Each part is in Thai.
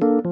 คุณ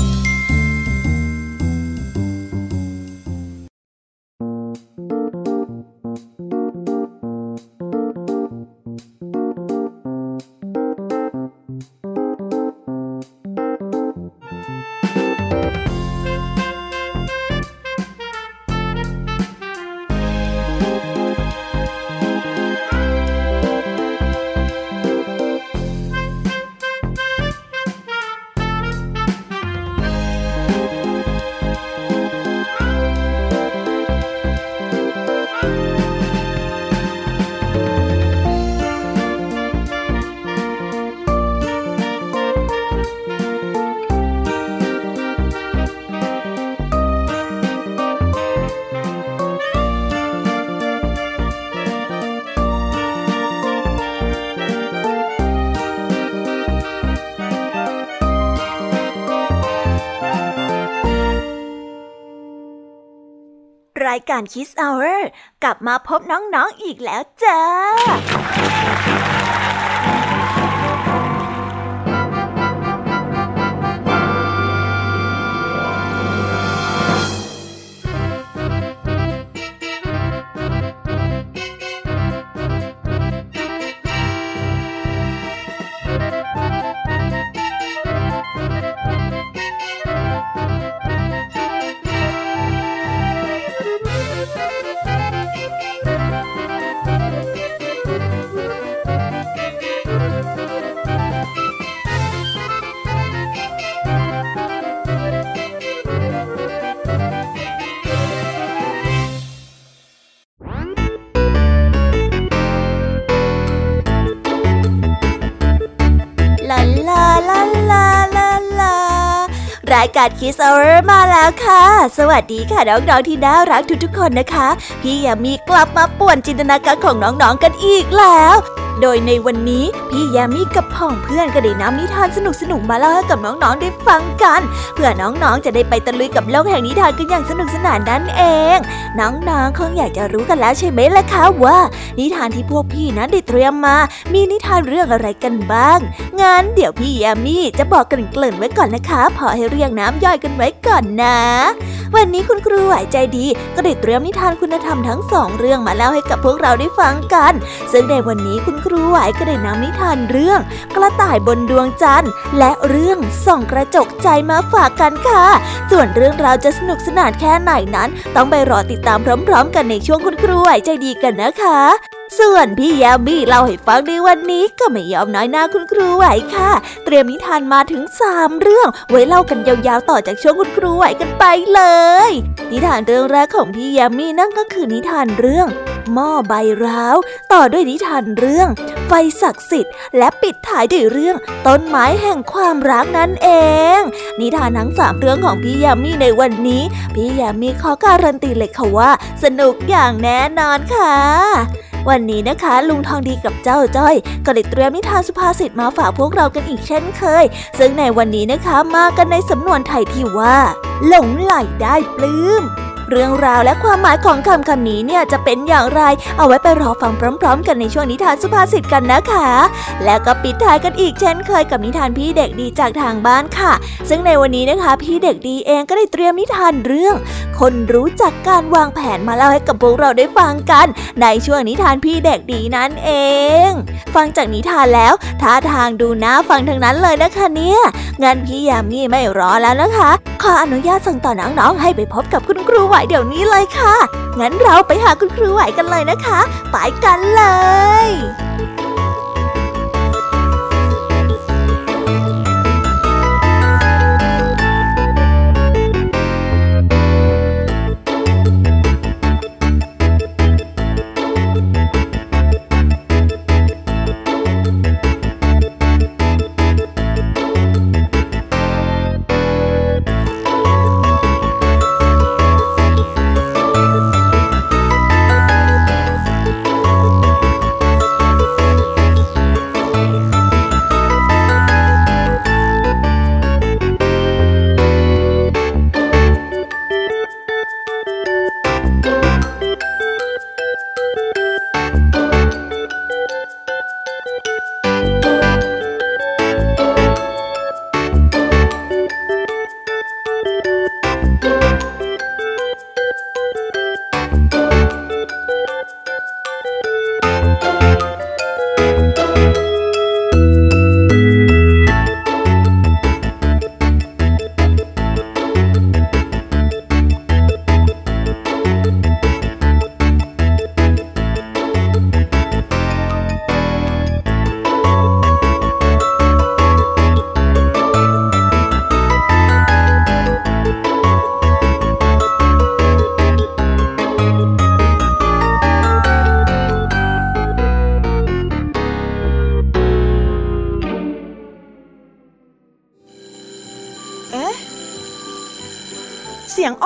การคิสเอาเออร์กลับมาพบน้องๆออีกแล้วจ้าายการคิสเอาร์มาแล้วค่ะ สวัสดีค่ะน้องๆที่น่ารักทุกๆคนนะคะ พี่ยามีกลับมาป่วนจินตนาการของน้องๆกันอีกแล้ว โดยในวันนี้พี่ยามีกับพ่องเพื่อนก็ได้นำนิทานสนุกสนุกมาเล่าให้กับน้องๆได้ฟังกัน เพื่อน้องๆจะได้ไปตะลุยกับโลกแห่งนิทานกันอย่างสนุกสนานนั่นเอง น้องๆคงอยากจะรู้กันแล้วใช่ไหมล่ะคะว่า นิทานที่พวกพี่นั้นได้เตรียมมา มีนิทานเรื่องอะไรกันบ้าง งั้นเดี๋ยวพี่ยามีจะบอกกันเกริ่นไว้ก่อนนะคะ พอให้เรียงน้ำย่อยกันไว้ก่อนนะ วันนี้คุณครูไหวใจดี ก็ได้เตรียมนิทานคุณธรรมทั้งสองเรื่องมาเล่าให้กับพวกเราได้ฟังกัน ซึ่งในวันนี้คุณครูรูไหวก็ได้นำนิทานเรื่อง กระต่ายบนดวงจันทร์ และเรื่องส่องกระจกใจมาฝากกันค่ะ ส่วนเรื่องราวจะสนุกสนานแค่ไหนนั้น ต้องไปรอติดตามพร้อม ๆ กันในช่วงคุณครูไหวใจดีกันนะคะ ส่วนพี่ยามีเล่าให้ฟังในวันนี้ก็ไม่ยอมน้อยหน้าคุณครูไหวค่ะ เตรียมนิทานมาถึงสามเรื่อง ไว้เล่ากันยาวๆต่อจากช่วงคุณครูไหวกันไปเลย นิทานเรื่องแรกของพี่ยามีนั่นก็คือนิทานเรื่อง หม้อใบร้าว ต่อด้วยนิทานเรื่อง ไฟศักดิ์สิทธิ์ และปิดท้ายด้วยเรื่อง ต้นไม้แห่งความรักนั่นเอง นิทานทั้งสามเรื่องของพี่ยามีในวันนี้ พี่ยามีขอการันตีเลยค่ะว่า สนุกอย่างแน่นอนค่ะวันนี้นะคะ ลุงทองดีกับเจ้าจ้อย ก็เลยเตรียมนิทานสุภาษิตมาฝากพวกเรากันอีกเช่นเคย ซึ่งในวันนี้นะคะมากันในสำนวนไทยที่ว่า หลงไหลได้ปลื้ม เรื่องราวและความหมายของคำคำนี้เนี่ยจะเป็นอย่างไร เอาไว้ไปรอฟังพร้อม ๆ กันในช่วงนิทานสุภาษิตกันนะคะ แล้วก็ปิดท้ายกันอีกเช่นเคยกับนิทานพี่เด็กดีจากทางบ้านค่ะ ซึ่งในวันนี้นะคะ พี่เด็กดีเองก็ได้เตรียมนิทานเรื่อง คนรู้จักการวางแผนมาเล่าให้กับพวกเราได้ฟังกัน ในช่วงนิทานพี่เด็กดีนั่นเอง ฟังจากนิทานแล้วท่าทางดูน่าฟังทั้งนั้นเลยนะคะเนี่ยงั้นพี่ยามีไม่รอแล้วนะคะ ขออนุญาตส่งต่อน้องๆให้ไปพบกับคุณครูไหวเดี๋ยวนี้เลยค่ะ งั้นเราไปหาคุณครูไหวกันเลยนะคะ ไปกันเลย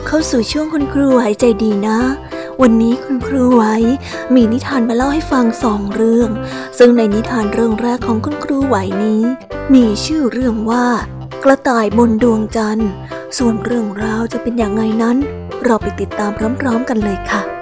บเข้าสู่ช่วงคุณครูไหวใจดีนะ วันนี้คุณครูไหวมีนิทานมาเล่าให้ฟังสองเรื่อง ซึ่งในนิทานเรื่องแรกของคุณครูไหวนี้ มีชื่อเรื่องว่า กระต่ายบนดวงจันทร์ ส่วนเรื่องราวจะเป็นอย่างไงนั้น เราไปติดตามพร้อมๆกันเลยค่ะ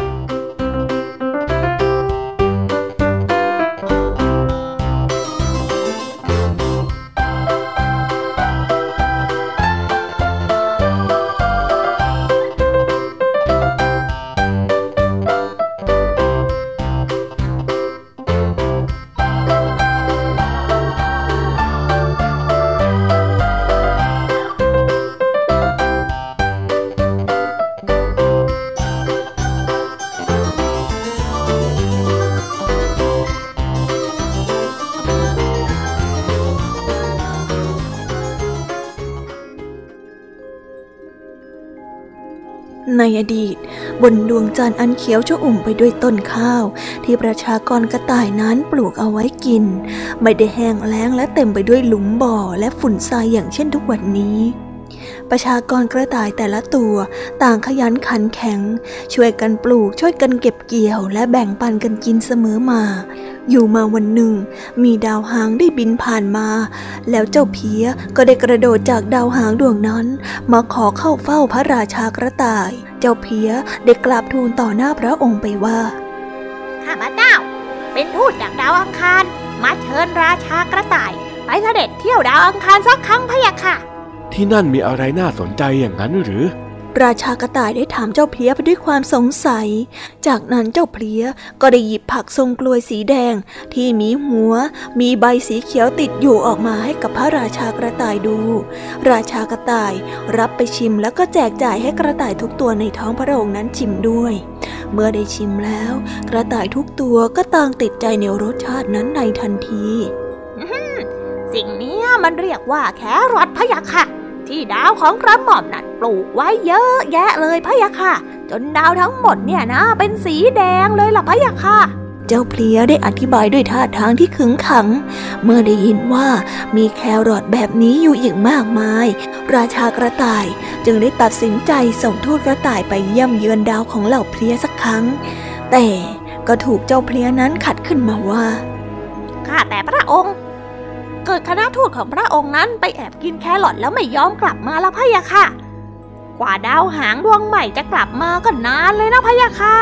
อดีต บนดวงจันทร์อันเขียวชอุ่มไปด้วยต้นข้าว ที่ประชากรกระต่ายนั้นปลูกเอาไว้กิน ไม่ได้แห้งแล้งและเต็มไปด้วยหลุมบ่อและฝุ่นทรายอย่างเช่นทุกวันนี้ประชากรกระต่ายแต่ละตัวต่างขยันขันแข็ง ช่วยกันปลูกช่วยกันเก็บเกี่ยว และแบ่งปันกันกินเสมอมา อยู่มาวันหนึ่ง มีดาวหางได้บินผ่านมา แล้วเจ้าเพียก็ได้กระโดดจากดาวหางดวงนั้น มาขอเข้าเฝ้าพระราชากระต่าย เจ้าเพียได้กราบทูลต่อหน้าพระองค์ไปว่าข้าพเจ้า เป็นทูตจากดาวอังคาร มาเชิญราชากระต่าย ไปเสด็จเที่ยวดาวอังคารสักครั้งพะยะค่ะ ที่นั่นมีอะไรน่าสนใจอย่างนั้นหรือ ราชากระต่ายได้ถามเจ้าเพลียไปด้วยความสงสัย จากนั้นเจ้าเพลียก็ได้หยิบผักทรงกลวยสีแดง ที่มีหัว มีใบสีเขียวติดอยู่ออกมาให้กับพระราชากระต่ายดู ราชากระต่ายรับไปชิมแล้วก็แจกจ่ายให้กระต่ายทุกตัวในท้องพระองค์นั้นชิมด้วย เมื่อได้ชิมแล้ว กระต่ายทุกตัวก็ต่างติดใจในรสชาตินั้นในทันที สิ่งนี้มันเรียกว่าแครอทพะยะค่ะ ที่ดาวของกระหม่อมนั้นปลูกไว้เยอะแยะเลยพะยะค่ะ จนดาวทั้งหมดเนี่ยนะ เป็นสีแดงเลยล่ะพะยะค่ะเจ้าเพลียได้อธิบายด้วยท่าทางที่ขึงขัง เมื่อได้ยินว่ามีแครอทแบบนี้อยู่อีกมากมาย ราชากระต่ายจึงได้ตัดสินใจส่งทูตกระต่ายไปเยี่ยมเยือนดาวของเหล่าเพลียสักครั้ง แต่ก็ถูกเจ้าเพลียนั้นขัดขึ้นมาว่า ข้าแต่พระองค์ เกิดคณะทูตของพระองค์นั้นไปแอบกินแครอทแล้วไม่ยอมกลับมาละพะยะค่ะ กว่าดาวหางดวงใหม่จะกลับมาก็นานเลยนะพะยะค่ะ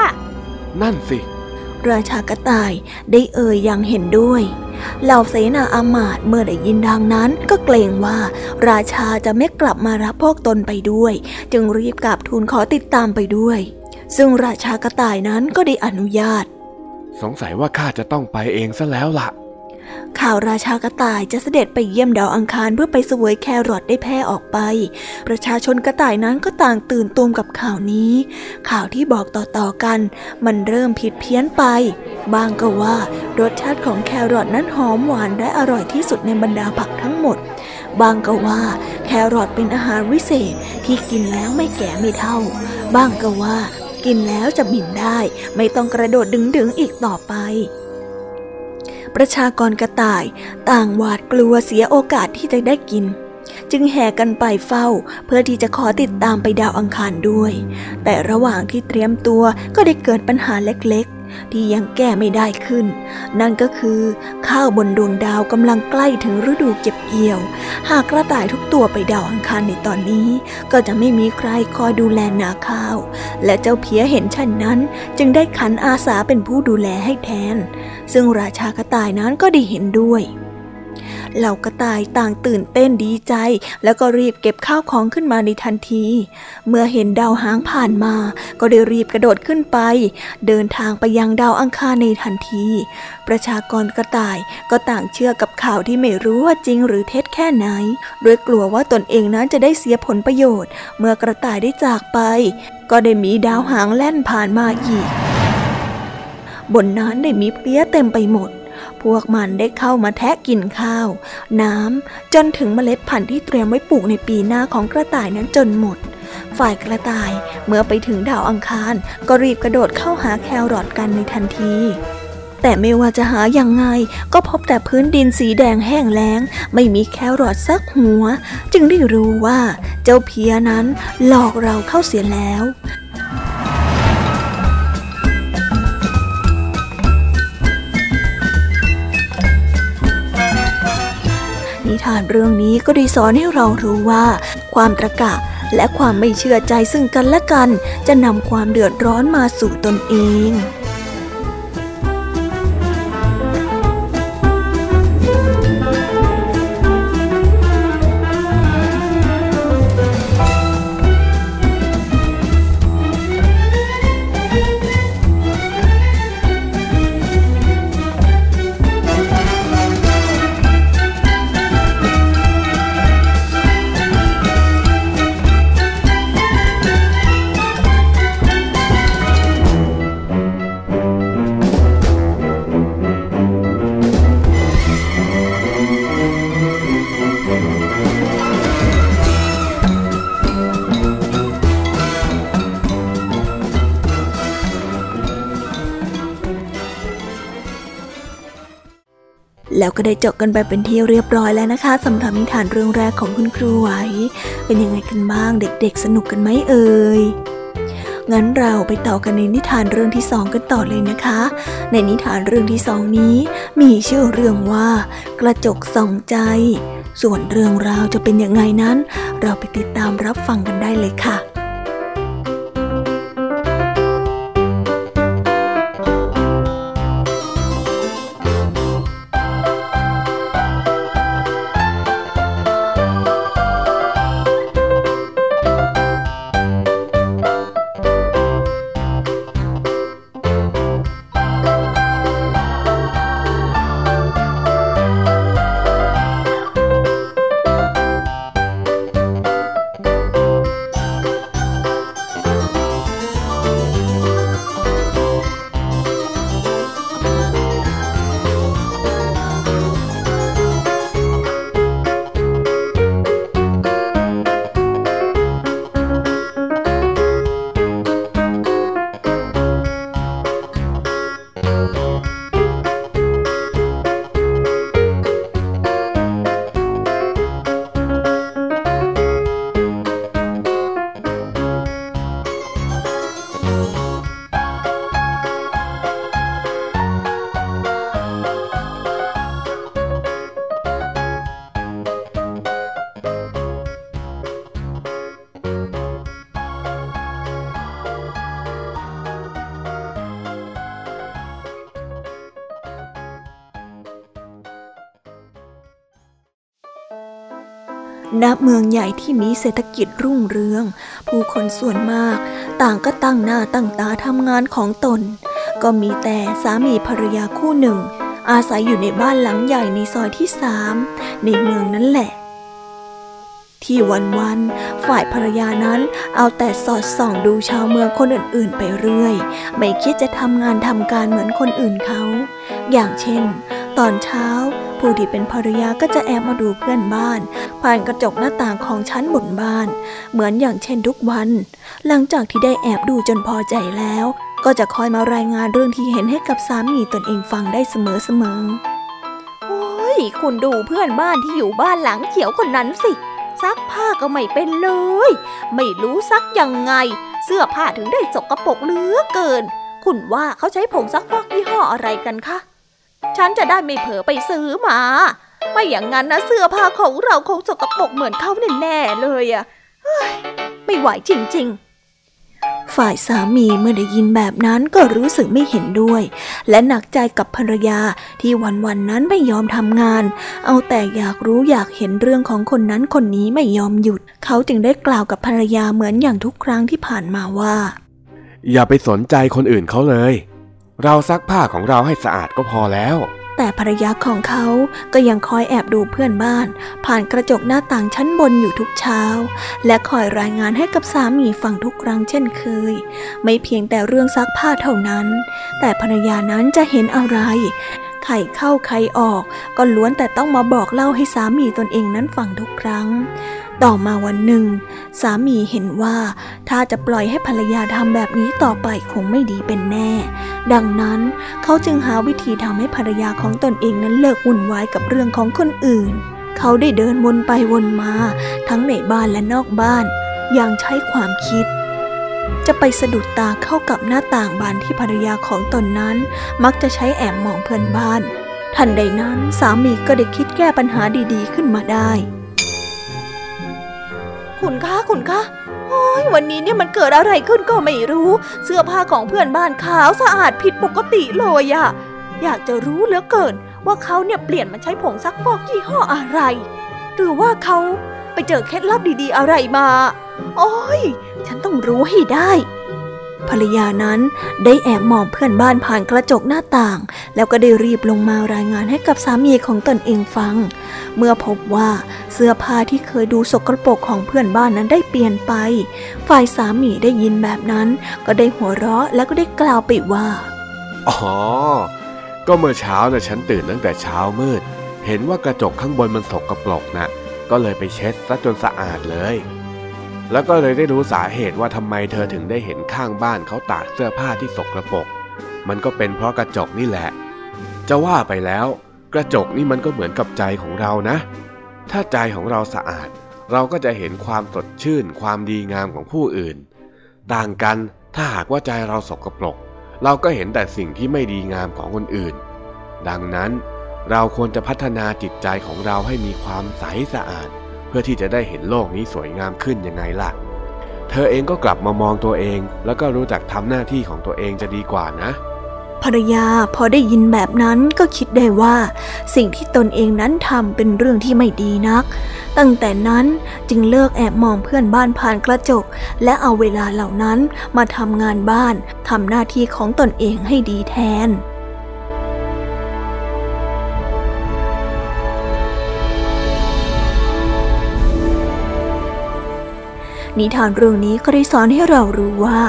นั่นสิ ราชากระต่ายได้เอ่ยอย่างเห็นด้วย เหล่าเสนาอามาตย์เมื่อได้ยินดังนั้นก็เกรงว่า ราชาจะไม่กลับมารับพวกตนไปด้วย จึงรีบกลับทูลขอติดตามไปด้วย ซึ่งราชากระต่ายนั้นก็ได้อนุญาต สงสัยว่าข้าจะต้องไปเองซะแล้วละ่ะ ข่าวราชากระต่ายจะเสด็จไปเยี่ยมดาวอังคารเพื่อไปสวยแครอทได้แพร่ออกไป ประชาชนกระต่ายนั้นก็ต่างตื่นตูมกับข่าวนี้ ข่าวที่บอกต่อๆกัน มันเริ่มผิดเพี้ยนไป บางก็ว่ารสชาติของแครอทนั้นหอมหวานและอร่อยที่สุดในบรรดาผักทั้งหมด บางก็ว่าแครอทเป็นอาหารวิเศษที่กินแล้วไม่แก่ไม่เท่า บางก็ว่า กินแล้วจะบินได้ ไม่ต้องกระโดดดึงๆอีกต่อไป ประชากรกระต่าย ต่างหวาดกลัวเสียโอกาสที่จะได้กิน จึงแห่กันไปเฝ้า เพื่อที่จะขอติดตามไปดาวอังคารด้วย แต่ระหว่างที่เตรียมตัวก็ได้เกิดปัญหาเล็กๆ ที่ยังแก้ไม่ได้ขึ้น นั่นก็คือข้าวบนดวงดาวกำลังใกล้ถึงฤดูเก็บเกี่ยว หากกระต่ายทุกตัวไปดาวอังคารในตอนนี้ ก็จะไม่มีใครคอยดูแลนาข้าว และเจ้าเพียเห็นเช่นนั้น จึงได้ขันอาสาเป็นผู้ดูแลให้แทน ซึ่งราชากระต่ายนั้นก็ได้เห็นด้วย เหล่ากระต่ายต่างตื่นเต้นดีใจ แล้วก็รีบเก็บข้าวของขึ้นมาในทันที เมื่อเห็นดาวหางผ่านมา ก็ได้รีบกระโดดขึ้นไป เดินทางไปยังดาวอังคารในทันที ประชากรกระต่ายก็ต่างเชื่อกับข่าวที่ไม่รู้ว่าจริงหรือเท็จแค่ไหนโดยกลัวว่าตนเองนั้นจะได้เสียผลประโยชน์ เมื่อกระต่ายได้จากไป ก็ได้มีดาวหางแล่นผ่านมาอีก บนนั้นได้มีเปลี้ยเต็มไปหมด พวกมันได้เข้ามาแทะกินข้าว น้ำจนถึงเมล็ดพันธุ์ที่เตรียมไว้ปลูกในปีหน้าของกระต่ายนั้นจนหมด ฝ่ายกระต่ายเมื่อไปถึงดาวอังคาร ก็รีบกระโดดเข้าหาแครอทกันในทันทีแต่ไม่ว่าจะหาอย่างไง ก็พบแต่พื้นดินสีแดงแห้งแล้ง ไม่มีแครอทสักหัว จึงได้รู้ว่าเจ้าเพียนั้นหลอกเราเข้าเสียแล้ว นิทานเรื่องนี้ก็ได้สอนให้เรารู้ว่า ความตรกะและความไม่เชื่อใจซึ่งกันและกัน จะนำความเดือดร้อนมาสู่ตนเอง แล้วก็ได้จบกันไปเป็นที่เรียบร้อยแล้วนะคะสำหรับนิทานเรื่องแรกของคุณครูไหว เป็นยังไงกันบ้างเด็กๆ สนุกกันไหมเอ่ยงั้นเราไปต่อกันในนิทานเรื่องที่สองกันต่อเลยนะคะ ในนิทานเรื่องที่สองนี้ มีชื่อเรื่องว่า กระจกส่องใจ ส่วนเรื่องราวจะเป็นยังไงนั้น เราไปติดตามรับฟังกันได้เลยค่ะ เมืองใหญ่ที่มีเศรษฐกิจรุ่งเรือง ผู้คนส่วนมาก ต่างก็ตั้งหน้าตั้งตาทำงานของตน ก็มีแต่สามีภรรยาคู่หนึ่ง อาศัยอยู่ในบ้านหลังใหญ่ในซอยที่สามในเมืองนั้นแหละ ที่วันๆฝ่ายภรรยานั้นเอาแต่สอดส่องดูชาวเมืองคนอื่นๆ ไปเรื่อย ไม่คิดจะทำงานทำการเหมือนคนอื่นเขา อย่างเช่น ตอนเช้า ผู้ที่เป็นภรรยาก็จะแอบมาดูเพื่อนบ้าน ผ่านกระจกหน้าต่างของชั้นบนบ้าน เหมือนอย่างเช่นทุกวัน หลังจากที่ได้แอบดูจนพอใจแล้ว ก็จะคอยมารายงานเรื่องที่เห็นให้กับสามีตนเองฟังได้เสมอๆโอ้ยคุณดูเพื่อนบ้านที่อยู่บ้านหลังเขียวคนนั้นสิซักผ้าก็ไม่เป็นเลย ไม่รู้ซักยังไง เสื้อผ้าถึงได้สกรปรกเหลือเกิน คุณว่าเขาใช้ผงซักฟอกยี่ห้ออะไรกันคะ ฉันจะได้ไม่เผลอไปซื้อมา ไม่อย่างนั้นนะเสื้อผ้าของเราคงสกปรกเหมือนเขาแน่ๆเลยอะไม่ไหวจริง ๆฝ่ายสามีเมื่อได้ยินแบบนั้นก็รู้สึกไม่เห็นด้วย และหนักใจกับภรรยาที่วันๆนนั้นไม่ยอมทำงาน เอาแต่อยากรู้อยากเห็นเรื่องของคนนั้นคนนี้ไม่ยอมหยุด เขาจึงได้กล่าวกับภรรยาเหมือนอย่างทุกครั้งที่ผ่านมาว่า อย่าไปสนใจคนอื่นเขาเลย เราซักผ้าของเราให้สะอาดก็พอแล้ว แต่ภรรยาของเขาก็ยังคอยแอบดูเพื่อนบ้าน ผ่านกระจกหน้าต่างชั้นบนอยู่ทุกเช้า และคอยรายงานให้กับสามีฟังทุกครั้งเช่นเคย ไม่เพียงแต่เรื่องซักผ้าเท่านั้น แต่ภรรยานั้นจะเห็นอะไรไข่เข้าไข่ออก ก็ล้วนแต่ต้องมาบอกเล่าให้สามีตนเองนั้นฟังทุกครั้ง ต่อมาวันหนึ่ง สามีเห็นว่าถ้าจะปล่อยให้ภรรยาทำแบบนี้ต่อไปคงไม่ดีเป็นแน่ ดังนั้นเขาจึงหาวิธีทำให้ภรรยาของตนเองนั้นเลิกวุ่นวายกับเรื่องของคนอื่น เขาได้เดินวนไปวนมา ทั้งในบ้านและนอกบ้าน อย่างใช้ความคิด จะไปสะดุดตาเข้ากับหน้าต่างบานที่ภรรยาของตนนั้น มักจะใช้แอบมองเพื่อนบ้าน ทันใดนั้นสามีก็ได้คิดแก้ปัญหาดีๆขึ้นมาได้ คุณคะคุณคะโอ้ยวันนี้เนี่ยมันเกิดอะไรขึ้นก็ไม่รู้ เสื้อผ้าของเพื่อนบ้านขาวสะอาดผิดปกติเลยอะอยากจะรู้เหลือเกิน ว่าเขาเนี่ยเปลี่ยนมาใช้ผงซักฟอกยี่ห้ออะไร หรือว่าเขาไปเจอเคล็ดลับดีๆอะไรมา โอ้ย ฉันต้องรู้ให้ได้ ภรรยานั้นได้แอบมองเพื่อนบ้านผ่านกระจกหน้าต่าง แล้วก็ได้รีบลงมารายงานให้กับสามีของตนเองฟัง เมื่อพบว่าเสื้อผ้าที่เคยดูสกรปรกของเพื่อนบ้านนั้นได้เปลี่ยนไป ฝ่ายสามีได้ยินแบบนั้นก็ได้หัวเราะแล้วก็ได้กล่าวไปว่า อ๋อ ก็เมื่อเช้านะฉันตื่นตั้งแต่เช้ามืด เห็นว่ากระจกข้างบนมันสกรปรกนะ่ะก็เลยไปเช็ดซะจนสะอาดเลย แล้วก็เลยได้รู้สาเหตุว่าทำไมเธอถึงได้เห็นข้างบ้านเขาตากเสื้อผ้าที่สกปรกมันก็เป็นเพราะกระจกนี่แหละ จะว่าไปแล้ว กระจกนี่มันก็เหมือนกับใจของเรานะ ถ้าใจของเราสะอาด เราก็จะเห็นความสดชื่น ความดีงามของผู้อื่น ต่างกันถ้าหากว่าใจเราสกปรก เราก็เห็นแต่สิ่งที่ไม่ดีงามของคนอื่น ดังนั้น เราควรจะพัฒนาจิตใจของเราให้มีความใสสะอาด พื่อที่จะได้เห็นโลกนี้สวยงามขึ้นยังไงล่ะ เธอเองก็กลับมามองตัวเอง แล้วก็รู้จักทำหน้าที่ของตัวเองจะดีกว่านะภรรยาพอได้ยินแบบนั้นก็คิดได้ว่า สิ่งที่ตนเองนั้นทำเป็นเรื่องที่ไม่ดีนัก ตั้งแต่นั้นจึงเลิกแอบมองเพื่อนบ้านผ่านกระจก และเอาเวลาเหล่านั้นมาทำงานบ้านทำหน้าที่ของตนเองให้ดีแทน นิทานเรื่องนี้ก็ได้สอนให้เรารู้ว่า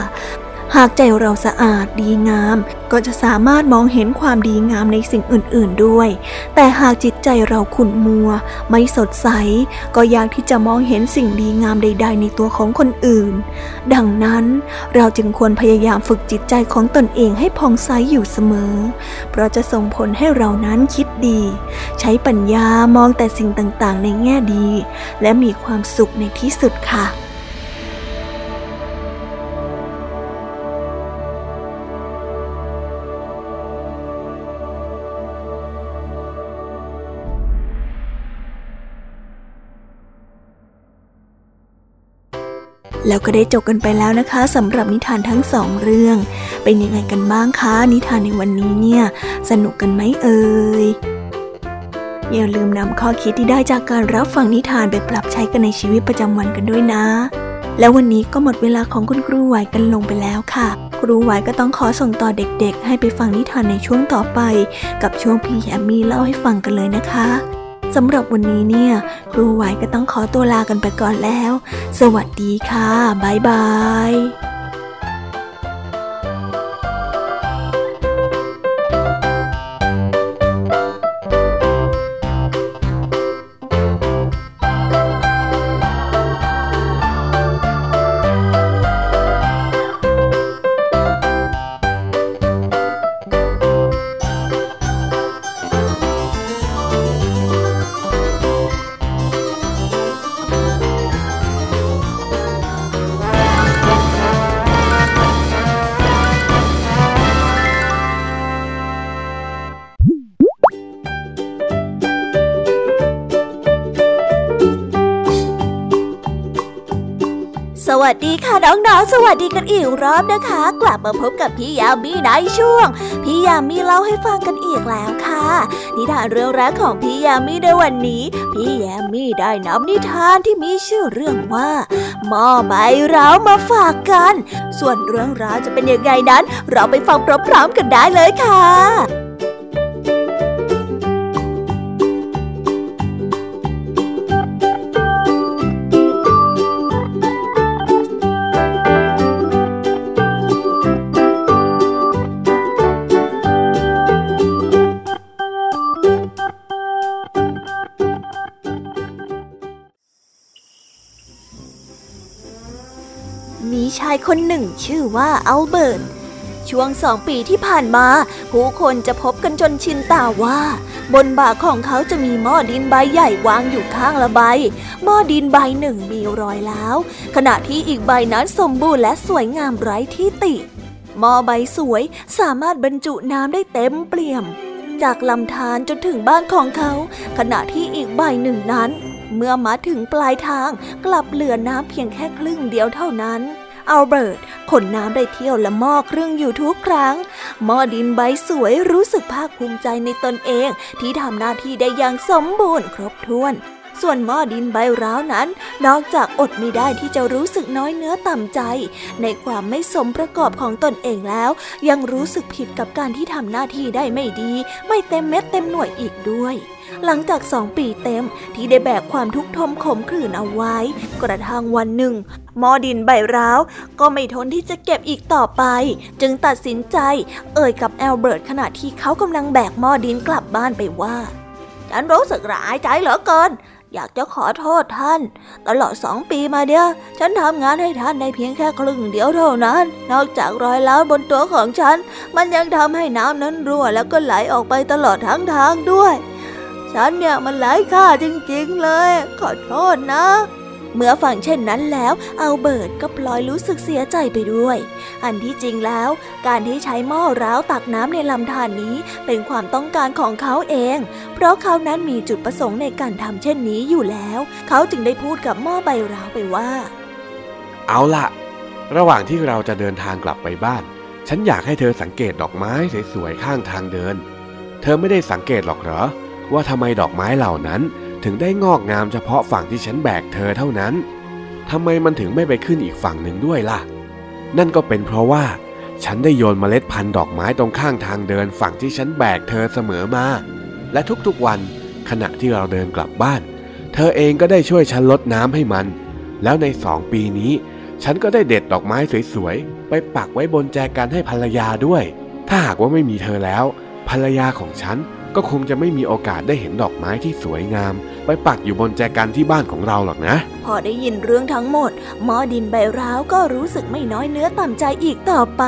หากใจเราสะอาดดีงาม ก็จะสามารถมองเห็นความดีงามในสิ่งอื่น ๆด้วย แต่หากจิตใจเราขุ่นมัว ไม่สดใส ก็ยากที่จะมองเห็นสิ่งดีงามใด ๆ ในตัวของคนอื่น ดังนั้นเราจึงควรพยายามฝึกจิตใจของตนเองให้ผ่องใสอยู่เสมอ เพราะจะส่งผลให้เรานั้นคิดดี ใช้ปัญญามองแต่สิ่งต่าง ๆ ในแง่ดี และมีความสุขในที่สุดค่ะ แล้วก็ได้จบกันไปแล้วนะคะสำหรับนิทานทั้งสองเรื่อง เป็นยังไงกันบ้างคะ นิทานในวันนี้เนี่ย สนุกกันไหมเอ่ยอย่าลืมนำข้อคิดที่ได้จากการรับฟังนิทานไปปรับใช้กันในชีวิตประจำวันกันด้วยนะ แล้ววันนี้ก็หมดเวลาของคุณครูไหวกันลงไปแล้วค่ะ ครูไหวก็ต้องขอส่งต่อเด็กๆ ให้ไปฟังนิทานในช่วงต่อไป กับช่วงพี่แยมมี่เล่าให้ฟังกันเลยนะคะ สำหรับวันนี้เนี่ย ครูไหวก็ต้องขอตัวลากันไปก่อนแล้ว สวัสดีค่ะ บ๊ายบาย วัสดีค่ะน้องๆ สวัสดีกันอีกรอบนะคะ กลับมาพบกับพี่ยามีในช่วง พี่ยามีเล่าให้ฟังกันอีกแล้วค่ะ นิทานเรื่องแรกของพี่ยามีในวันนี้ พี่ยามีได้นำนิทานที่มีชื่อเรื่องว่าหม้อใบร้าวมาฝากกัน ส่วนเรื่องราวจะเป็นยังไงนั้น เราไปฟังพร้อมๆกันได้เลยค่ะ คนหนึ่งชื่อว่าอัลเบิร์ตช่วงสองปีที่ผ่านมา ผู้คนจะพบกันจนชินตาว่า บนบ่าของเขาจะมีหม้อดินใบใหญ่วางอยู่ข้างละใบ หม้อดินใบหนึ่งมีรอยแล้วขณะที่อีกใบนั้นสมบูรณ์และสวยงามไร้ที่ติ หม้อใบสวยสามารถบรรจุน้ำได้เต็มเปี่ยม จากลำธารจนถึงบ้านของเขา ขณะที่อีกใบหนึ่งนั้น เมื่อมาถึงปลายทางกลับเหลือน้ำเพียงแค่ครึ่งเดียวเท่านั้น อัลเบิร์ตขนน้ำได้เที่ยวและหม้อเครื่องอยู่ทุกครั้ง หม้อดินใบสวยรู้สึกภาคภูมิใจในตนเองที่ทำหน้าที่ได้อย่างสมบูรณ์ครบถ้วนส่วนหม้อดินใบร้าวนั้น นอกจากอดไม่ได้ที่จะรู้สึกน้อยเนื้อต่ำใจ ในความไม่สมประกอบของตนเองแล้ว ยังรู้สึกผิดกับการที่ทำหน้าที่ได้ไม่ดี ไม่เต็มเม็ดเต็มหน่วยอีกด้วย หลังจากสองปีเต็มที่ได้แบกความทุกข์ทมขมขื่นเอาไว้ กระทั่งวันหนึ่งมอดินใบร้าวก็ไม่ทนที่จะเก็บอีกต่อไป จึงตัดสินใจ เอ่ยกับแอลเบิร์ตขณะที่เขากำลังแบกมอดินกลับบ้านไปว่า ฉันรู้สึกร้ายใจเหลือเกิน อยากจะขอโทษท่าน ตลอดสองปีมาเนี่ยฉันทำงานให้ท่านได้เพียงแค่ครึ่งเดียวเท่านั้น นอกจากรอยล้าวบนตัวของฉัน มันยังทำให้น้ำนั้นรั่วแล้วก็ไหลออกไปตลอดทั้งทางด้วย ฉันเนี่ยมันหลายค่าจริงๆเลย ขอโทษนะเมื่อฟังเช่นนั้นแล้ว เอาเบิร์ดก็ปล่อยรู้สึกเสียใจไปด้วย อันที่จริงแล้ว การที่ใช้หม้อร้าวตักน้ำในลำธารนนี้เป็นความต้องการของเขาเอง เพราะเขานั้นมีจุดประสงค์ในการทำเช่นนี้อยู่แล้ว เขาจึงได้พูดกับหม้อใบร้าวไปว่า เอาละระหว่างที่เราจะเดินทางกลับไปบ้าน ฉันอยากให้เธอสังเกตดอกไม้สวยๆข้างทางเดิน เธอไม่ได้สังเกตหรอกเหรอ ว่าทำไมดอกไม้เหล่านั้นถึงได้งอกงามเฉพาะฝั่งที่ฉันแบกเธอเท่านั้นทำไมมันถึงไม่ไปขึ้นอีกฝั่งหนึ่งด้วยล่ะ นั่นก็เป็นเพราะว่า ฉันได้โยนเมล็ดพันธุ์ดอกไม้ตรงข้างทางเดินฝั่งที่ฉันแบกเธอเสมอมา และทุกๆวันขณะที่เราเดินกลับบ้าน เธอเองก็ได้ช่วยฉันลดน้ำให้มัน แล้วในสองปีนี้ ฉันก็ได้เด็ดดอกไม้สวยๆ ไปปักไว้บนแจกันให้ภรรยาด้วย ถ้าหากว่าไม่มีเธอแล้ว ภรรยาของฉัน ก็คงจะไม่มีโอกาสได้เห็นดอกไม้ที่สวยงาม ไปปักอยู่บนแจกันที่บ้านของเราหรอกนะ พอได้ยินเรื่องทั้งหมด หมอดินใบร้าวก็รู้สึกไม่น้อยเนื้อต่ำใจอีกต่อไป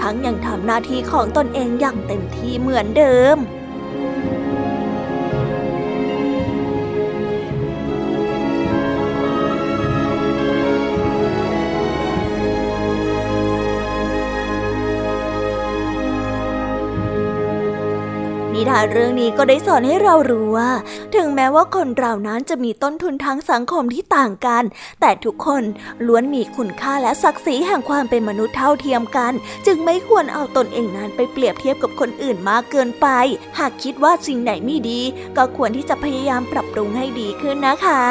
ทั้งยังทำหน้าที่ของตนเองอย่างเต็มที่เหมือนเดิม ทานเรื่องนี้ก็ได้สอนให้เรารู้ว่า ถึงแม้ว่าคนเรานั้นจะมีต้นทุนทางสังคมที่ต่างกัน แต่ทุกคนล้วนมีคุณค่าและศักดิ์ศรีแห่งความเป็นมนุษย์เท่าเทียมกัน จึงไม่ควรเอาตนเองนั้นไปเปรียบเทียบกับคนอื่นมากเกินไป หากคิดว่าสิ่งไหนไม่ดี ก็ควรที่จะพยายามปรับปรุงให้ดีขึ้นนะคะ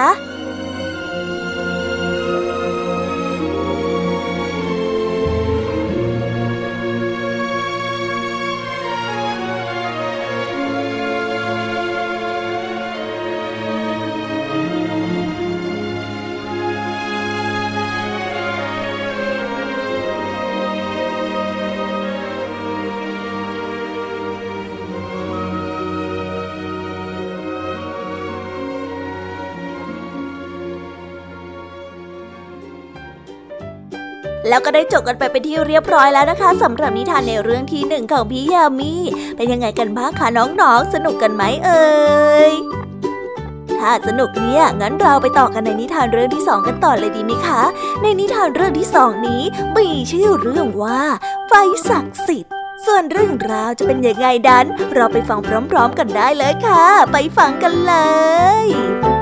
แล้วก็ได้จบกันไปเป็นที่เรียบร้อยแล้วนะคะสำหรับนิทานในเรื่องที่หนึ่งของพี่ยามีเป็นยังไงกันบ้างคะน้องๆ สนุกกันไหมเอ่ยถ้าสนุกเนี่ย งั้นเราไปต่อกันในนิทานเรื่องที่สองกันต่อเลยดีไหมคะ ในนิทานเรื่องที่สองนี้มีชื่อเรื่องว่า ไฟศักดิ์สิทธิ์ส่วนเรื่องราวจะเป็นยังไงดัน เราไปฟังพร้อมๆกันได้เลยค่ะ ไปฟังกันเลย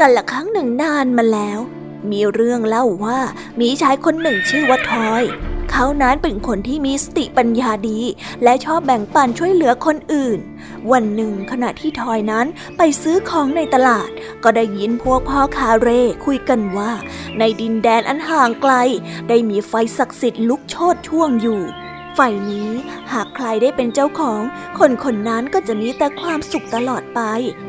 กันละครั้งหนึ่งนานมาแล้ว มีเรื่องเล่าว่ามีชายคนหนึ่งชื่อว่าทอย เขานั้นเป็นคนที่มีสติปัญญาดี และชอบแบ่งปันช่วยเหลือคนอื่น วันหนึ่งขณะที่ทอยนั้นไปซื้อของในตลาด ก็ได้ยินพวกพ่อคาเร่คุยกันว่า ในดินแดนอันห่างไกล ได้มีไฟศักดิ์สิทธิ์ลุกโชนช่วงอยู่ ไฟนี้หากใครได้เป็นเจ้าของ คนคนนั้นก็จะมีแต่ความสุขตลอดไป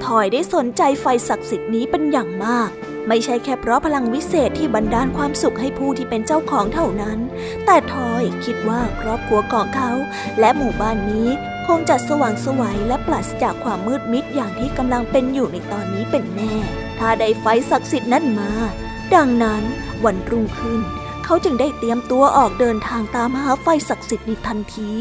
ทอยได้สนใจไฟศักดิ์สิทธิ์นี้เป็นอย่างมาก ไม่ใช่แค่เพราะพลังวิเศษที่บันดาลความสุขให้ผู้ที่เป็นเจ้าของเท่านั้น แต่ทอยคิดว่าครอบครัวของเขา และหมู่บ้านนี้คงจะสว่างสวัยและปราศจากความมืดมิดอย่างที่กำลังเป็นอยู่ในตอนนี้เป็นแน่ ถ้าได้ไฟศักดิ์สิทธิ์นั้นมา ดังนั้นวันรุ่งขึ้น เขาจึงได้เตรียมตัวออกเดินทางตามหาไฟศักดิ์สิทธิ์ในทันที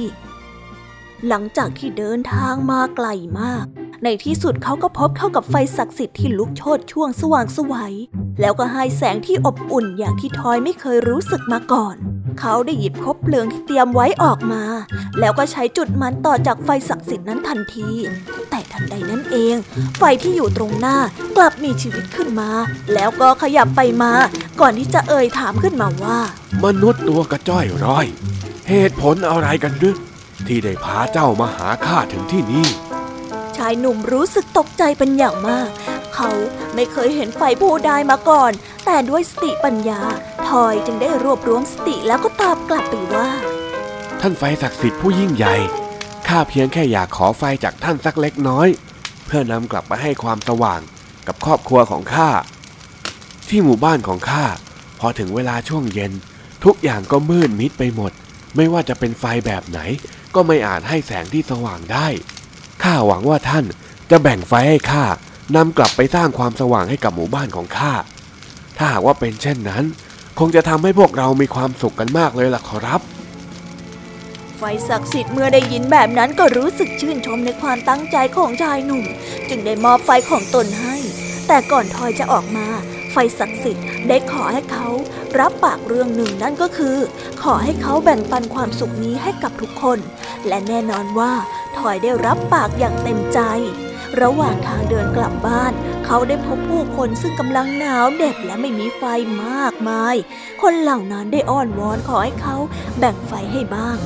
หลังจากที่เดินทางมาไกลมาก ในที่สุดเขาก็พบเข้ากับไฟศักดิ์สิทธิ์ที่ลุกโชนช่วงสว่างสวัย แล้วก็ให้แสงที่อบอุ่นอย่างที่ทอยไม่เคยรู้สึกมาก่อน เขาได้หยิบคบเพลิงที่เตรียมไว้ออกมา แล้วก็ใช้จุดมันต่อจากไฟศักดิ์สิทธิ์นั้นทันที แต่ทันใดนั้นเอง ไฟที่อยู่ตรงหน้ากลับมีชีวิตขึ้นมา แล้วก็ขยับไปมา ก่อนที่จะเอ่ยถามขึ้นมาว่า มนุษย์ตัวกระจ้อยร้อย เหตุผลอะไรกันดึกที่ได้พาเจ้ามาหาข้าถึงที่นี่ ชายหนุ่มรู้สึกตกใจเป็นอย่างมาก เขาไม่เคยเห็นไฟผู้ใดมาก่อน แต่ด้วยสติปัญญา ทอยจึงได้รวบรวมสติแล้วก็ตอบกลับไปว่า ท่านไฟศักดิ์สิทธิ์ผู้ยิ่งใหญ่ ข้าเพียงแค่อยากขอไฟจากท่านสักเล็กน้อย เพื่อนำกลับไปให้ความสว่างกับครอบครัวของข้า ที่หมู่บ้านของข้าพอถึงเวลาช่วงเย็น ทุกอย่างก็มืดมิดไปหมด ไม่ว่าจะเป็นไฟแบบไหน ก็ไม่อาจให้แสงที่สว่างได้ ข้าหวังว่าท่านจะแบ่งไฟให้ข้านำกลับไปสร้างความสว่างให้กับหมู่บ้านของข้า ถ้าหากว่าเป็นเช่นนั้น คงจะทำให้พวกเรามีความสุขกันมากเลยล่ะขอรับ ไฟศักดิ์สิทธิ์เมื่อได้ยินแบบนั้นก็รู้สึกชื่นชมในความตั้งใจของชายหนุ่ม จึงได้มอบไฟของตนให้ แต่ก่อนทอยจะออกมา ไฟศักดิ์สิทธิ์ได้ขอให้เขารับปากเรื่องหนึ่งนั่นก็คือ ขอให้เขาแบ่งปันความสุขนี้ให้กับทุกคน และแน่นอนว่าทอยได้รับปากอย่างเต็มใจ ระหว่างทางเดินกลับบ้าน เขาได้พบผู้คนซึ่งกำลังหนาวเด็บและไม่มีไฟมากมาย คนเหล่านั้นได้อ้อนวอนขอให้เขาแบ่งไฟให้บ้าง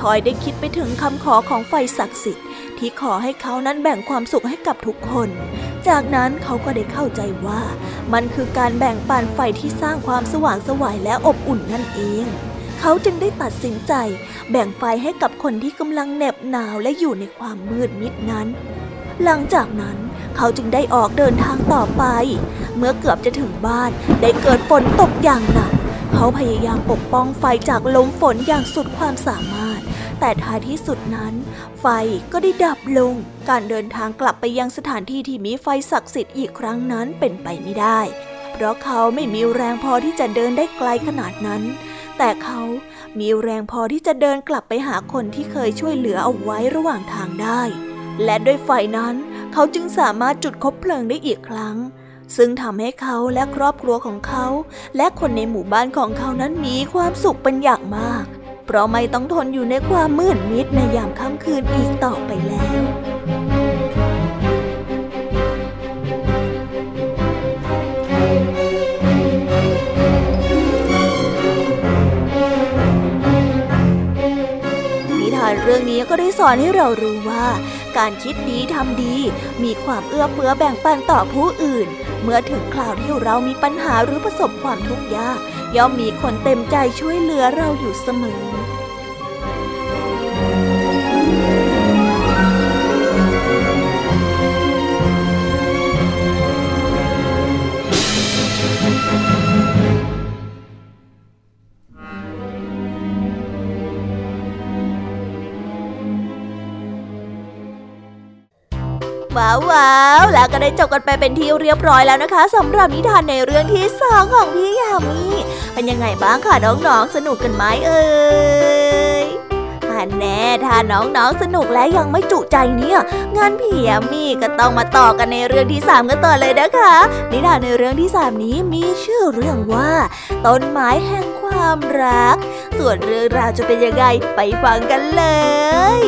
ทอยได้คิดไปถึงคำขอของไฟศักดิ์สิทธิ์ที่ขอให้เขานั้นแบ่งความสุขให้กับทุกคน จากนั้นเขาก็ได้เข้าใจว่า มันคือการแบ่งปันไฟที่สร้างความสว่างสวายและอบอุ่นนั่นเอง เขาจึงได้ตัดสินใจ แบ่งไฟให้กับคนที่กำลังเหน็บหนาวและอยู่ในความมืดมิดนั้น หลังจากนั้นเขาจึงได้ออกเดินทางต่อไป เมื่อเกือบจะถึงบ้านได้เกิดฝนตกอย่างหนัก เขาพยายามปกป้องไฟจากลมฝนอย่างสุดความสามารถ แต่ท้ายที่สุดนั้น ไฟก็ได้ดับลง การเดินทางกลับไปยังสถานที่ที่มีไฟศักดิ์สิทธิ์อีกครั้งนั้นเป็นไปไม่ได้ เพราะเขาไม่มีแรงพอที่จะเดินได้ไกลขนาดนั้น แต่เขามีแรงพอที่จะเดินกลับไปหาคนที่เคยช่วยเหลือเอาไว้ระหว่างทางได้ และด้วยไฟนั้น เขาจึงสามารถจุดคบเพลิงได้อีกครั้งซึ่งทำให้เขาและครอบครัวของเขา และคนในหมู่บ้านของเขานั้นมีความสุขเป็นอย่างมาก เพราะไม่ต้องทนอยู่ในความมืดมิดในยามค่ำคืนอีกต่อไปแล้วานเรื่องนี้ก็ได้สอนให้เรารู้ว่า การคิดดีทำดี มีความเอื้อเฟื้อแบ่งปันต่อผู้อื่น เมื่อถึงคราวที่เรามีปัญหาหรือประสบความทุกข์ยาก ย่อมมีคนเต็มใจช่วยเหลือเราอยู่เสมอ ว้าวว้าวแล้วก็ได้จบกันไปเป็นที่เรียบร้อยแล้วนะคะสำหรับนิทานในเรื่องที่สองของพี่ยามีเป็นยังไงบ้างคะน้องๆสนุกกันไหมเอ่ยอันแน่ถ้าน้องๆสนุกและยังไม่จุใจเนี่ยงานพี่ยามีก็ต้องมาต่อกันในเรื่องที่สามกันต่อเลยนะคะ นิทานในเรื่องที่สามนี้มีชื่อเรื่องว่าต้นไม้แห่งความรัก ส่วนเรื่องราวจะเป็นยังไงไปฟังกันเลย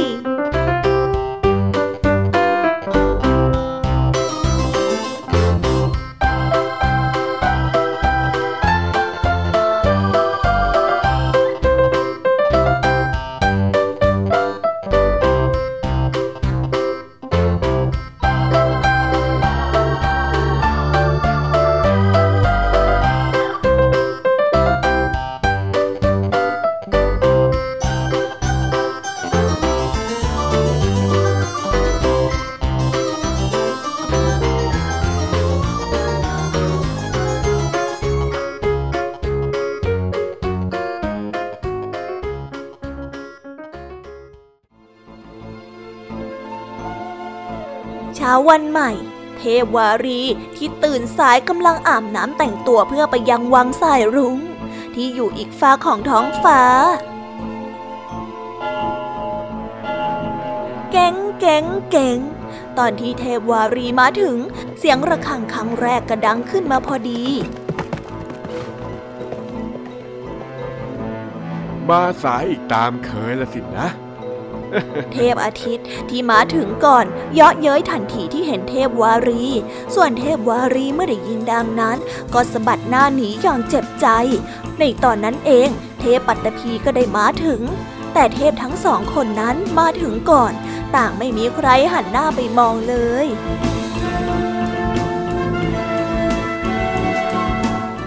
วันใหม่ เทพวารีที่ตื่นสายกำลังอาบน้ำแต่งตัวเพื่อไปยังวังสายรุง้ง ที่อยู่อีกฟ้าของท้องฟ้าเก๋งเก๋งเก๋งตอนที่เทพวารีมาถึง เสียงระฆังครั้งแรกกระดังขึ้นมาพอดี มาสายอีกตามเคยละสินะ เทพอาทิตย์ที่มาถึงก่อน เยาะเย้ยทันทีที่เห็นเทพวารี ส่วนเทพวารีเมื่อได้ยินดังนั้น ก็สะบัดหน้าหนีอย่างเจ็บใจ ในตอนนั้นเอง เทพปัตตภีก็ได้มาถึง แต่เทพทั้งสองคนนั้นมาถึงก่อน ต่างไม่มีใครหันหน้าไปมองเลย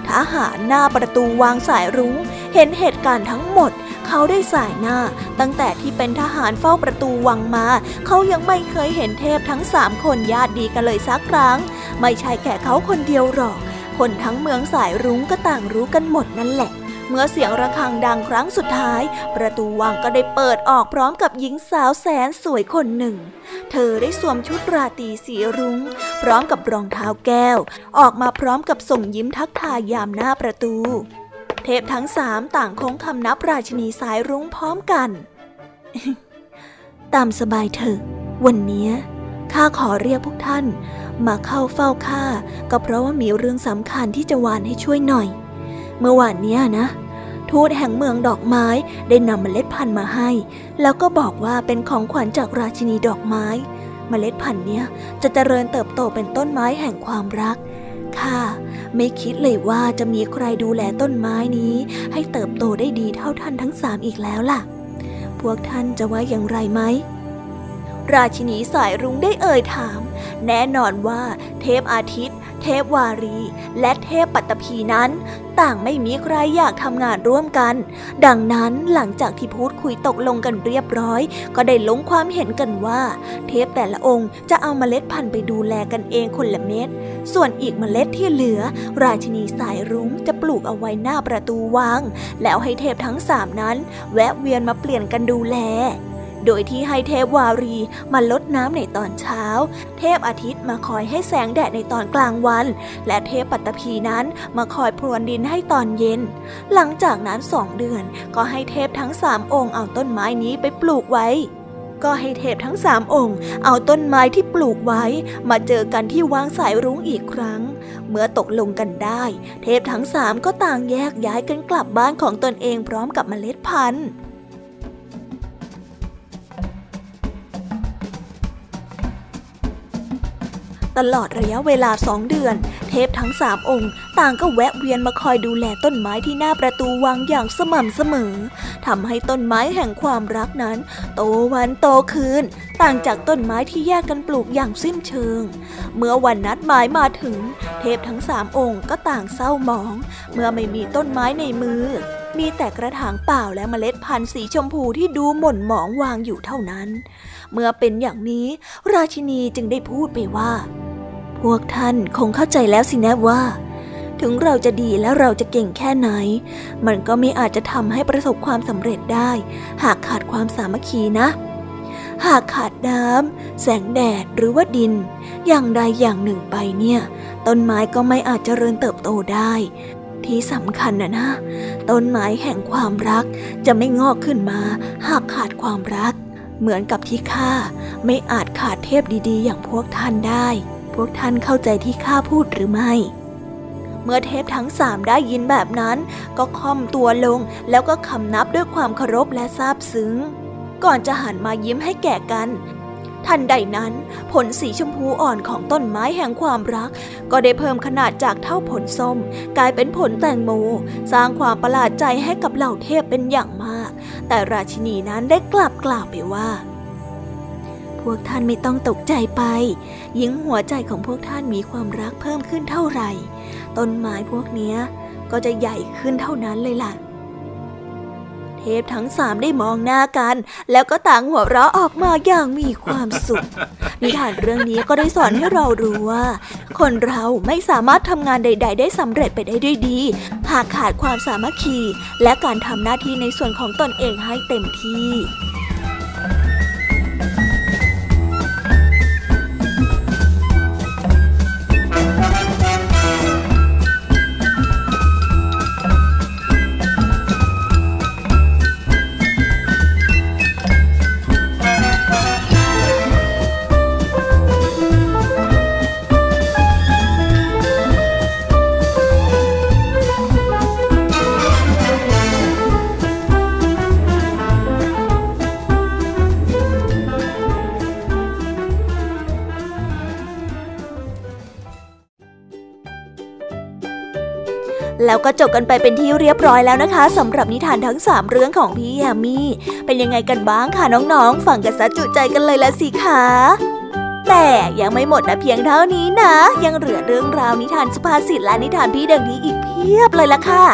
ทหารหน้าประตูวางสายรุง้งเห็นเหตุการณ์ทั้งหมด เขาได้สายหน้า ตั้งแต่ที่เป็นทหารเฝ้าประตูวังมา เขายังไม่เคยเห็นเทพทั้งสามคนญาติดีกันเลยสักครั้ง ไม่ใช่แค่เขาคนเดียวหรอก คนทั้งเมืองสายรุ้งก็ต่างรู้กันหมดนั่นแหละเมื่อเสียงระฆังดังครั้งสุดท้าย ประตูวังก็ได้เปิดออกพร้อมกับหญิงสาวแสนสวยคนหนึ่ง เธอได้สวมชุดราตรีสีรุง้ง พร้อมกับรองเท้าแก้ว ออกมาพร้อมกับส่งยิ้มทักทายยามหน้าประตู เทพทั้งสามต่างคงคำนับราชินีสายรุ้งพร้อมกัน ตามสบายเถอะ วันนี้ข้าขอเรียกพวกท่าน มาเข้าเฝ้าข้าก็เพราะว่ามีเรื่องสำคัญที่จะวานให้ช่วยหน่อย เมื่อวานนี้นะ ทูตแห่งเมืองดอกไม้ได้นำเมล็ดพันธุ์มาให้ แล้วก็บอกว่าเป็นของขวัญจากราชินีดอกไม้ เมล็ดพันธุ์นี้จะเจริญเติบโตเป็นต้นไม้แห่งความรัก ข้าไม่คิดเลยว่าจะมีใครดูแลต้นไม้นี้ ให้เติบโตได้ดีเท่าท่านทั้งสามอีกแล้วล่ะ พวกท่านจะว่าอย่างไรไหม ราชินีสายรุ้งได้เอ่ยถาม แน่นอนว่าเทพอาทิตย์ เทพวารี และเทพปัตตภีนั้น ต่างไม่มีใครอยากทำงานร่วมกัน ดังนั้นหลังจากที่พูดคุยตกลงกันเรียบร้อย ก็ได้ลงความเห็นกันว่า เทพแต่ละองค์จะเอาเมล็ดพันธุ์ไปดูแลกันเองคนละเม็ด ส่วนอีกเมล็ดที่เหลือ ราชินีสายรุ้งจะปลูกเอาไว้หน้าประตูวังแล้วให้เทพทั้งสามนั้น แวะเวียนมาเปลี่ยนกันดูแล โดยที่ให้เทพวารีมาลดน้ำในตอนเช้า เทพอาทิตย์มาคอยให้แสงแดดในตอนกลางวัน และเทพปัตตภีนั้นมาคอยพรวนดินให้ตอนเย็น หลังจากนั้นสองเดือนก็ให้เทพทั้งสามองค์เอาต้นไม้นี้ไปปลูกไว้ก็ให้เทพทั้งสามองค์ เอาต้นไม้ที่ปลูกไว้ มาเจอกันที่วางสายรุ้งอีกครั้ง เมื่อตกลงกันได้ เทพทั้งสามก็ต่างแยกย้ายกันกลับบ้านของตนเองพร้อมกับเมล็ดพันธุ์ ตลอดระยะเวลาสองเดือน เทพทั้งสามองค์ ต่างก็แวะเวียนมาคอยดูแลต้นไม้ที่หน้าประตูวังอย่างสม่ำเสมอทำให้ต้นไม้แห่งความรักนั้น โตวันโตคืน ต่างจากต้นไม้ที่แยกกันปลูกอย่างสิ้นเชิง เมื่อวันนัดหมายมาถึง เทพทั้งสามองค์ก็ต่างเศร้าหมอง เมื่อไม่มีต้นไม้ในมือมีแต่กระถางเปล่าและเมล็ดพันธุ์สีชมพูที่ดูหม่นหมองวางอยู่เท่านั้น เมื่อเป็นอย่างนี้ ราชินีจึงได้พูดไปว่า พวกท่านคงเข้าใจแล้วสินะว่า ถึงเราจะดีและเราจะเก่งแค่ไหน มันก็ไม่อาจจะทำให้ประสบความสำเร็จได้ หากขาดความสามัคคีนะ หากขาดน้ำแสงแดดหรือว่าดิน อย่างใดอย่างหนึ่งไปเนี่ย ต้นไม้ก็ไม่อาจเจริญเติบโตได้ ที่สำคัญนะนะ ต้นไม้แห่งความรักจะไม่งอกขึ้นมา หากขาดความรัก เหมือนกับที่ข้าไม่อาจขาดเทพดีๆ อย่างพวกท่านได้ พวกท่านเข้าใจที่ข้าพูดหรือไม่ เมื่อเทพทั้งสามได้ยินแบบนั้น ก็ค่อมตัวลงแล้วก็คำนับด้วยความเคารพและซาบซึ้ง ก่อนจะหันมายิ้มให้แก่กันทันใดนั้นผลสีชมพูอ่อนของต้นไม้แห่งความรัก ก็ได้เพิ่มขนาดจากเท่าผลส้ม กลายเป็นผลแตงโม สร้างความประหลาดใจให้กับเหล่าเทพเป็นอย่างมาก แต่ราชินีนั้นได้กลับกล่าวไปว่า พวกท่านไม่ต้องตกใจไป ยิ่งหัวใจของพวกท่านมีความรักเพิ่มขึ้นเท่าไหร่ ต้นไม้พวกเนี้ยก็จะใหญ่ขึ้นเท่านั้นเลยล่ะ เทพทั้งสามได้มองหน้ากัน แล้วก็ต่างหัวเราะออกมาอย่างมีความสุข นิทานเรื่องนี้ก็ได้สอนให้เรารู้ว่า คนเราไม่สามารถทำงานใด ๆ ได้สำเร็จไปได้ด้วยดี หากขาดความสามัคคี และการทำหน้าที่ในส่วนของตนเองให้เต็มที่ แล้วก็จบกันไปเป็นที่เรียบร้อยแล้วนะคะสำหรับนิทานทั้ง 3 เรื่องของพี่ยามีเป็นยังไงกันบ้างคะน้องๆฟังกันซะจุใจกันเลยละสิคะแต่ยังไม่หมดนะเพียงเท่านี้นะ ยังเหลือเรื่องราวนิทานสุภาษิตและนิทานพี่เดังนี้อีกเพียบเลยละค่ะ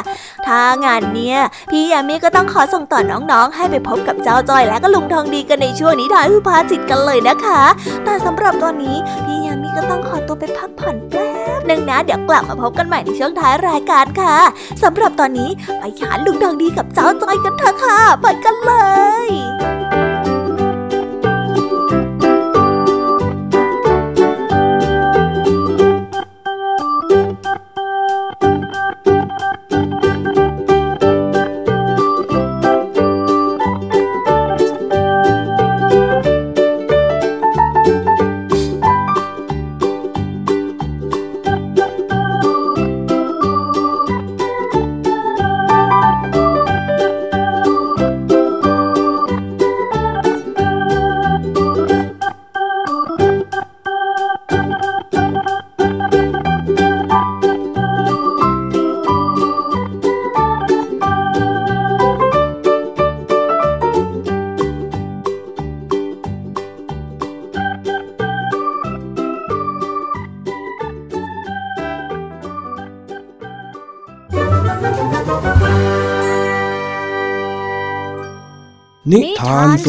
ถ้างานเนี้ยพี่ยามีก็ต้องขอส่งต่อน้องๆ ให้ไปพบกับเจ้าจอยและก็ลุงทองดีกันในช่วงนิทานสุภาษิตกันเลยนะคะ แต่สำหรับตอนนี้พี่ยามีก็ต้องขอตัวไปพักผ่อนแป๊บ นึ่งนะ เดี๋ยวกลับมาพบกันใหม่ในช่วงท้ายรายการค่ะสำหรับตอนนี้ไปหาลุงทองดีกับเจ้าจอยกันเถอะค่ะ ไปกันเลย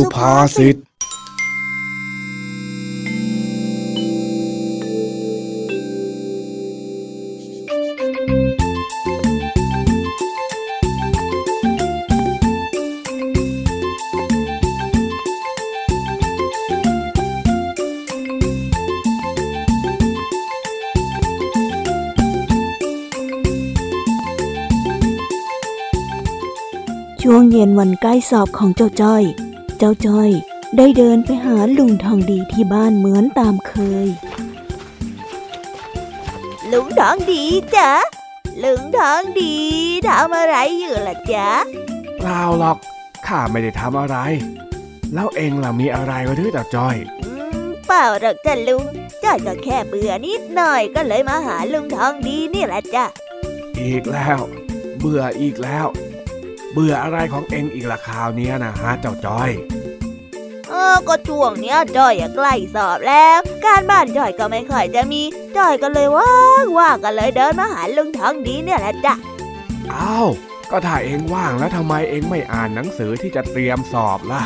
ุภาษิตช่วงเย็นวันใกล้สอบของเจ้าจ้อย เจ้าจ้อยได้เดินไปหาลุงทองดีที่บ้านเหมือนตามเคย ลุงทองดีจ๊ะ ลุงทองดีทำอะไรอยู่ล่ะจ๊ะ เปล่าหรอก ข้าไม่ได้ทำอะไร แล้วเองล่ะมีอะไรหรือเจ้าจ้อยอืมเปล่าหรอกจ้ะลุง จ้อยก็แค่เบื่อนิดหน่อยก็เลยมาหาลุงทองดีนี่แหละจ้ะ อีกแล้ว เบื่ออีกแล้วเบื่ออะไรของเองอีกละคราวเนี้ยนะฮะเจ้าจ้อยเออก็ช่วงเนี้ยจ้อยอะใกล้สอบแล้ว การบ้านจ้อยก็ไม่ค่อยจะมีจ้อยก็เลยว่างว่างก็เลยเดินมาหาลุงทองดีเนี่ยแหละจ้ะอ้าวก็ถ้าเองว่างแล้วทำไมเองไม่อ่านหนังสือที่จะเตรียมสอบล่ะ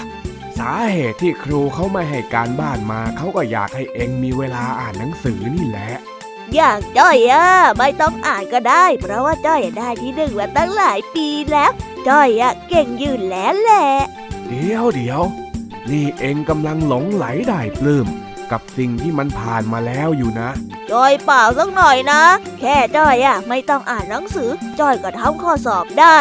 สาเหตุที่ครูเขาไม่ให้การบ้านมาเขาก็อยากให้เองมีเวลาอ่านหนังสือนี่แหละ อย่างจ้อยอะไม่ต้องอ่านก็ได้ เพราะว่าจ้อยอะได้ที่หนึ่งมาตั้งหลายปีแล้ว จ้อยอะเก่งอยู่แล้วแหละ เดี๋ยวเดี๋ยว นี่เองกำลังหลงไหลได้ปลื้มกับสิ่งที่มันผ่านมาแล้วอยู่นะจ้อยเปล่าสักหน่อยนะ แค่จ้อยอะไม่ต้องอ่านหนังสือจ้อยก็ทำข้อสอบได้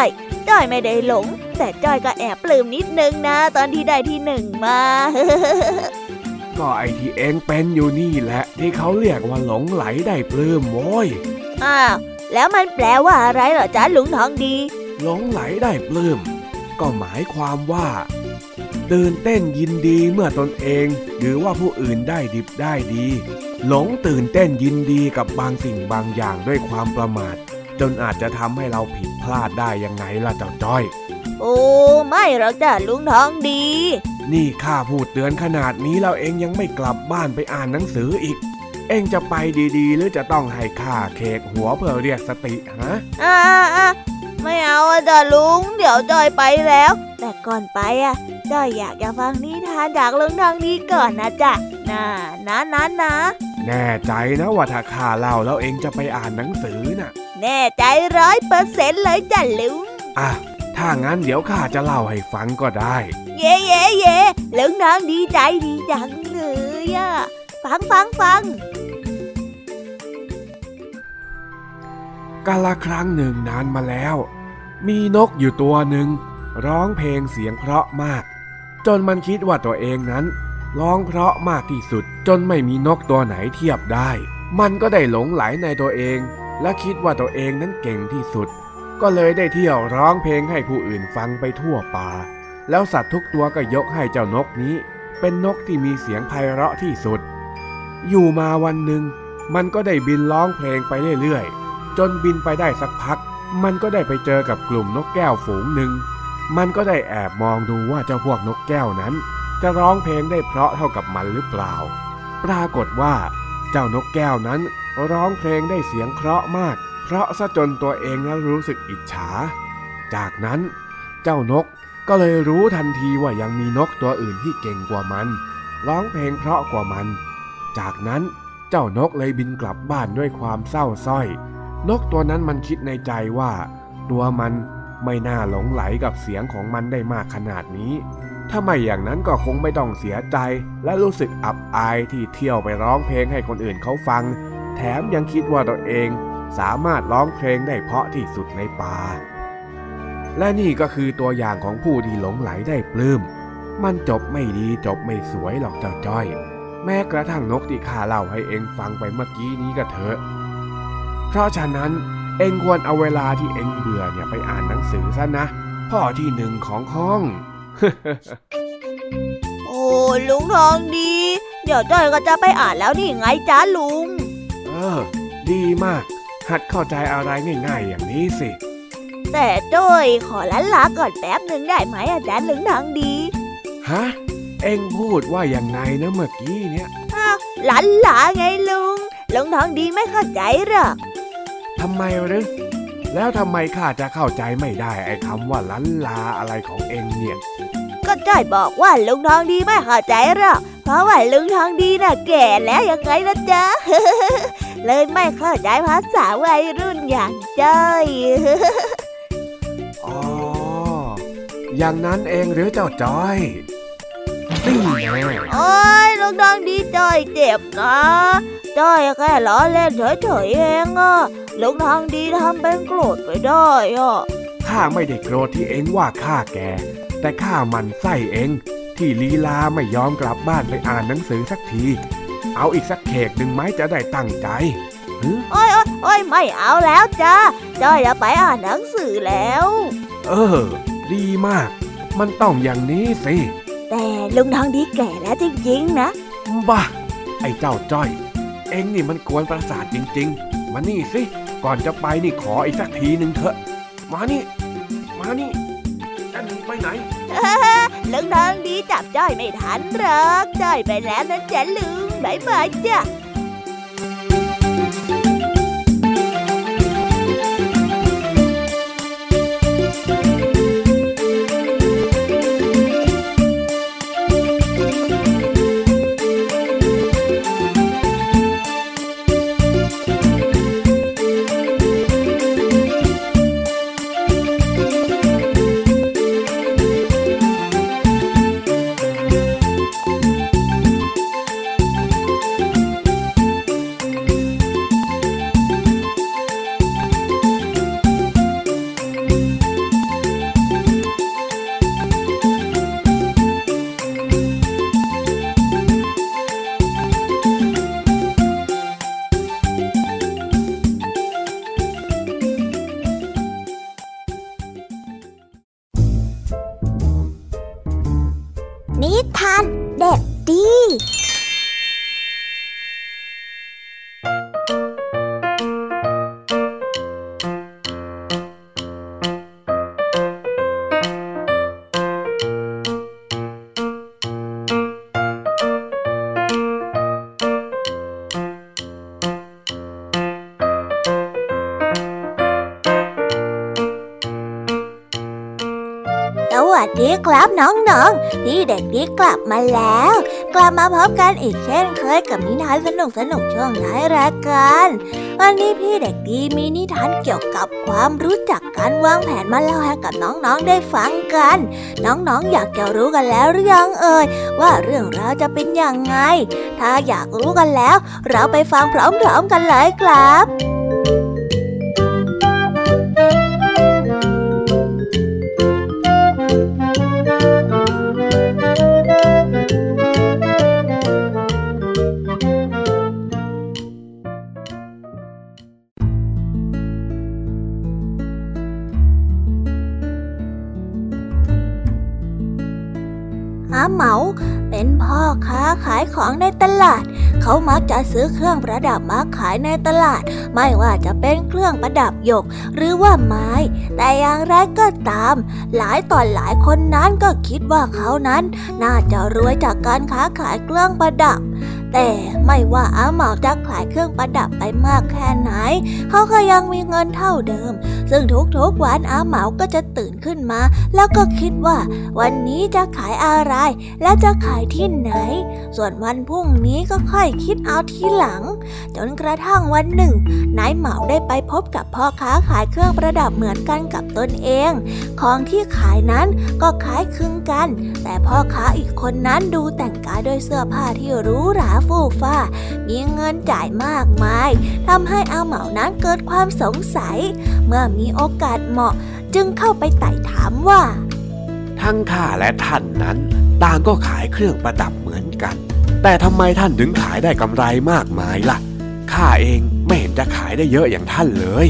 จ้อยไม่ได้หลง แต่จ้อยก็แอบปลื้มนิดนึงนะ ตอนที่ได้ที่หนึ่งมา ก็ไอที่เองเป็นอยู่นี่แหละ ที่เขาเรียกว่าหลงไหลได้ปลื้มโว้ยอ้าวแล้วมันแปลว่าอะไรเหรอจ๊ะลุงทองดี หลงไหลได้ปลื้มก็หมายความว่าตื่นเต้นยินดีเมื่อตนเอง หรือว่าผู้อื่นได้ดิบได้ดี หลงตื่นเต้นยินดีกับบางสิ่งบางอย่างด้วยความประมาท จนอาจจะทำให้เราผิดพลาดได้ยังไงล่ะเจ้าจ้อย โอ้ไม่หรอกจ้ะลุงทองดี นี่ข้าพูดเตือนขนาดนี้แล้วเองยังไม่กลับบ้านไปอ่านหนังสืออีก เองจะไปดีๆ หรือจะต้องให้ข้าเคกหัวเพื่อเรียกสติฮะอ่าอ่าไม่เอาอะจ้ะลุง เดี๋ยวจอยไปแล้ว แต่ก่อนไปอะจอยอยากจะฟังนิทานจากลุงทองดีก่อนนะจ๊ะน่านะนะนะแน่ใจนะว่าถ้าข้าเล่าแล้วเองจะไปอ่านหนังสือน่ะ แน่ใจร้อยเปอร์เซ็นต์เลยจ้ะลุงอะ ถ้างั้นเดี๋ยวข้าจะเล่าให้ฟังก็ได้ เย่เย่เย่ลุงทองดีใจดีจังเลยอะฟังฟังฟังกาละครั้งหนึ่งนานมาแล้ว มีนกอยู่ตัวหนึ่ง ร้องเพลงเสียงเพราะมาก จนมันคิดว่าตัวเองนั้น ร้องเพราะมากที่สุด จนไม่มีนกตัวไหนเทียบได้ มันก็ได้หลงไหลในตัวเอง และคิดว่าตัวเองนั้นเก่งที่สุด ก็เลยได้เที่ยวร้องเพลงให้ผู้อื่นฟังไปทั่วป่า แล้วสัตว์ทุกตัวก็ยกให้เจ้านกนี้ เป็นนกที่มีเสียงไพเราะที่สุด อยู่มาวันหนึ่ง มันก็ได้บินร้องเพลงไปเรื่อยๆ จนบินไปได้สักพัก มันก็ได้ไปเจอกับกลุ่มนกแก้วฝูงหนึ่ง มันก็ได้แอบมองดูว่าเจ้าพวกนกแก้วนั้น จะร้องเพลงได้เพราะเท่ากับมันหรือเปล่า ปรากฏว่า เจ้านกแก้วนั้นร้องเพลงได้เสียงเพราะห์มาก ราะซะจนตัวเองนั้นรู้สึกอิจฉา จากนั้นเจ้านกก็เลยรู้ทันทีว่ายังมีนกตัวอื่นที่เก่งกว่ามัน ร้องเพลงเพราะกว่ามัน จากนั้นเจ้านกเลยบินกลับบ้านด้วยความเศร้าส้อย นกตัวนั้นมันคิดในใจว่า ตัวมันไม่น่าหลงไหลกับเสียงของมันได้มากขนาดนี้ ถ้าไม่อย่างนั้นก็คงไม่ต้องเสียใจ และรู้สึกอับอายที่เที่ยวไปร้องเพลงให้คนอื่นเขาฟัง แถมยังคิดว่าตัวเอง สามารถร้องเพลงได้เพราะที่สุดในป่า และนี่ก็คือตัวอย่างของผู้ที่หลงไหลได้ปลื้ม มันจบไม่ดีจบไม่สวยหรอกเจ้าจ้อย แม้กระทั่งนกที่ข้าเล่าให้เองฟังไปเมื่อกี้นี้ก็เถอะ เพราะฉะนั้นเองควรเอาเวลาที่เองเบื่อเนี่ยไปอ่านหนังสือซะนะ พ่อที่หนึ่งของห้อง โอ้ลุงทองดี เดี๋ยวจอยก็จะไปอ่านแล้วนี่ไงจ้าลุง เออ ดีมาก หัดเข้าใจอะไรง่ายๆอย่างนี้สิ แต่จ้อยขอลันลาก่อนแป๊บหนึ่งได้ไหมอาจารย์ลุงทองดี ฮะ เอ็งพูดว่าอย่างไงนะเมื่อกี้เนี่ยอ้าวลันลาไงลุงลุงทองดีไม่เข้าใจหรอกทำไมหรือแล้วทำไมข้าจะเข้าใจไม่ได้ไอ้คำว่าลันลาอะไรของเอ็งเนี่ย ก็จ้อยบอกว่าลุงทองดีไม่เข้าใจหรอก เพราะว่าลุงทองดีน่ะแก่แล้วยังไงนะจ๊ะ เลยไม่เข้าใจภาษาวัยรุ่นอย่างจ้อยอ๋อ อย่างนั้นเองหรือเจ้าจอยนี่แน่โอ้ยลุงทองดีจ้อยเจ็บนะจ้อยแค่ล้อเล่นเฉยๆเองอะลุงทองดีทำเป็นโกรธไปได้อะข้ข้าไม่ได้โกรธที่เองว่าข้าแก แต่ข้ามันไส้เองที่ลีลาไม่ยอมกลับบ้านไปอ่านหนังสือสักที เอาอีกสักเขกหนึ่งไหมจะได้ตั้งใจหึโอ้ยโอ้ยโอ้ยไม่เอาแล้วจ้าจ้อยจะไปอ่านหนังสือแล้ว เออ ดีมาก มันต้องอย่างนี้สิ แต่ลุงทองดีแก่แล้วจริงๆนะ บ้า ไอ้เจ้าจ้อย เอ็งนี่มันกวนประสาทจริง ๆ มานี่สิ ก่อนจะไปนี่ขออีกสักทีหนึ่งเถอะ มานี่ มานี่จะหนีไปไหน ลุงทองดีจับจ้อยไม่ทันหรอกจ้อยไปแล้วนะจ๊ะลุงบายบายจ้ะ เด็กดีกลับมาแล้ว กลับมาพบกันอีกเช่นเคยกับนิทานสนุกสนุกช่วงท้ายรายการวันนี้พี่เด็กดีมีนิทานเกี่ยวกับความรู้จักการวางแผนมาเล่าให้กับน้องๆได้ฟังกัน น้องๆอยากจะรู้กันแล้วหรือยังเอ่ยว่าเรื่องราวจะเป็นอยังไง ถ้าอยากรู้กันแล้ว เราไปฟังพร้อมๆกันเลยครับ ของในตลาด เขามักจะซื้อเครื่องประดับมาขายในตลาด ไม่ว่าจะเป็นเครื่องประดับหยก หรือว่าไม้ แต่อย่างไรก็ตาม หลายต่อหลายคนนั้นก็คิดว่าเขานั้นน่าจะรวยจากการค้าขายเครื่องประดับ แต่ไม่ว่าอาหมาจะ ขายเครื่องประดับไปมากแค่ไหน เขาก็ยังมีเงินเท่าเดิม ซึ่งทุกๆวันอาเหมาก็จะตื่นขึ้นมา แล้วก็คิดว่า วันนี้จะขายอะไร และจะขายที่ไหน ส่วนวันพรุ่งนี้ก็ค่อยคิดเอาทีหลัง จนกระทั่งวันหนึ่งนายเหมาได้ไปพบกับพ่อค้าขายเครื่องประดับเหมือนกันกับตนเอง ของที่ขายนั้นก็คล้ายคลึงกัน แต่พ่อค้าอีกคนนั้นดูแต่งกายด้วยเสื้อผ้าที่หรูหราฟู่ฟ้า มีเงินจ่ายมากมายทำให้อาเหมานั้นเกิดความสงสัย เมื่อมีโอกาสเหมาะจึงเข้าไปไต่ถามว่า ทั้งข้าและท่านนั้น ต่างก็ขายเครื่องประดับเหมือนกัน แต่ทำไมท่านถึงขายได้กำไรมากมายล่ะข้าเองไม่เห็นจะขายได้เยอะอย่างท่านเลย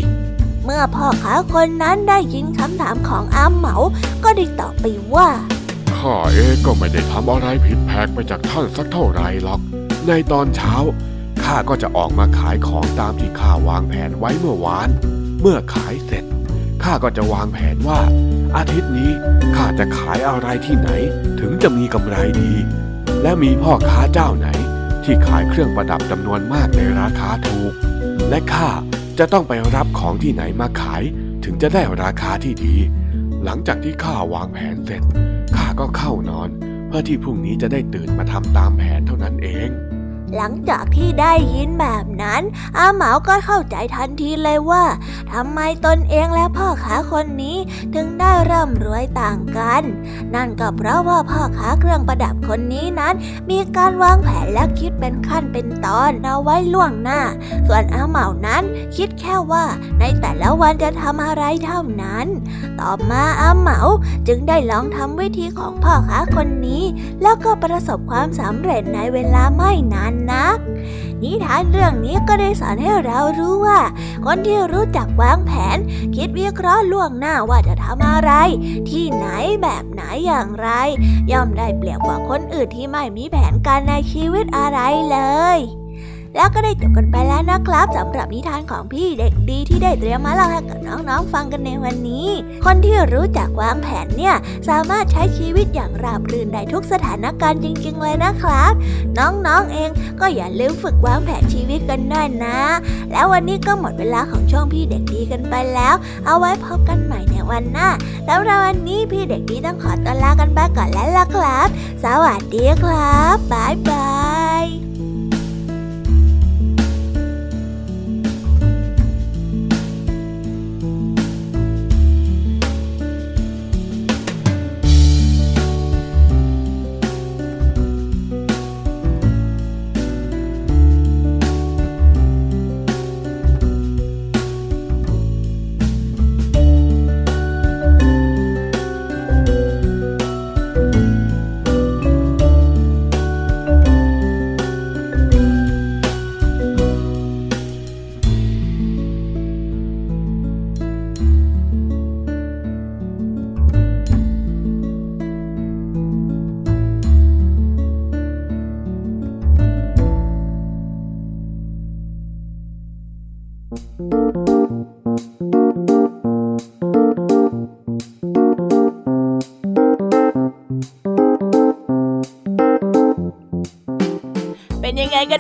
เมื่อพ่อค้าคนนั้นได้ยินคำถามของอาเหมา ก็ได้ตอบไปว่าข้าเองก็ไม่ได้ทำอะไรผิดแผกไปจากท่านสักเท่าไหรหรอก ในตอนเช้า ข้าก็จะออกมาขายของตามที่ข้าวางแผนไว้เมื่อวาน เมื่อขายเสร็จข้าก็จะวางแผนว่า อาทิตย์นี้ข้าจะขายอะไรที่ไหน ถึงจะมีกำไรดี และมีพ่อค้าเจ้าไหน ที่ขายเครื่องประดับจำนวนมากในราคาถูก และข้าจะต้องไปรับของที่ไหนมาขายถึงจะได้ราคาที่ดี หลังจากที่ข้าวางแผนเสร็จข้าก็เข้านอน เพื่อที่พรุ่งนี้จะได้ตื่นมาทำตามแผนเท่านั้นเอง หลังจากที่ได้ยินแบบนั้น อาเหมาก็เข้าใจทันทีเลยว่าทำไมตนเองและพ่อค้าคนนี้ถึงได้ร่ำรวยต่างกัน นั่นก็เพราะว่าพ่อค้าเครื่องประดับคนนี้นั้น มีการวางแผนและคิดเป็นขั้นเป็นตอนเอาไว้ล่วงหน้า ส่วนอาเหมานั้นคิดแค่ว่าในแต่ละวันจะทำอะไรเท่านั้น ต่อมาอาเหมาจึงได้ลองทำวิธีของพ่อค้าคนนี้ แล้วก็ประสบความสำเร็จในเวลาไม่นานนัก นิทานเรื่องนี้ก็ได้สอนให้เรารู้ว่า คนที่รู้จักวางแผน คิดวิเคราะห์ล่วงหน้าว่าจะทำอะไร ที่ไหนแบบไหนอย่างไร ย่อมได้เปรียบกว่าคนอื่นที่ไม่มีแผนการในชีวิตอะไรเลย แล้วก็ได้จบกันไปแล้วนะครับสำหรับนิทานของพี่เด็กดีที่ได้เตรียมมาเล่าให้กับน้องๆฟังกันในวันนี้ คนที่รู้จักวางแผนเนี่ยสามารถใช้ชีวิตอย่างราบรื่นได้ทุกสถานการณ์จริง ๆ เลยนะครับ น้องๆเองก็อย่าลืมฝึกวางแผนชีวิตกันด้วยนะ แล้ววันนี้ก็หมดเวลาของช่องพี่เด็กดีกันไปแล้ว เอาไว้พบกันใหม่ในวันหน้าสำหรับวันนี้พี่เด็กดีต้องขอตัวลากันไปก่อนแล้วล่ะครับ สวัสดีครับบ๊ายบาย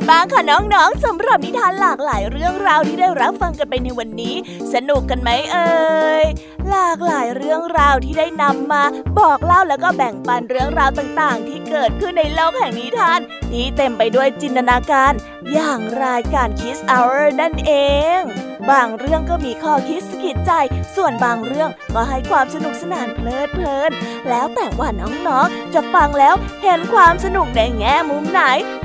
กันบ้างคะน้องๆสำหรับนิทานหลากหลายเรื่องราวที่ได้รับฟังกันไปในวันนี้ สนุกกันไหมเอ่ยหลากหลายเรื่องราวที่ได้นำมาบอกเล่าแล้วก็แบ่งปันเรื่องราวต่างๆ ที่เกิดขึ้นในโลกแห่งนิทาน ที่เต็มไปด้วยจินตนาการ อย่างรายการ Kiss Hour นั่นเอง บางเรื่องก็มีข้อคิดสกิดใจ ส่วนบางเรื่องก็ให้ความสนุกสนานเพลิดเพลิน แล้วแต่ว่าน้องๆ จะฟังแล้วเห็นความสนุกในแง่มุมไหน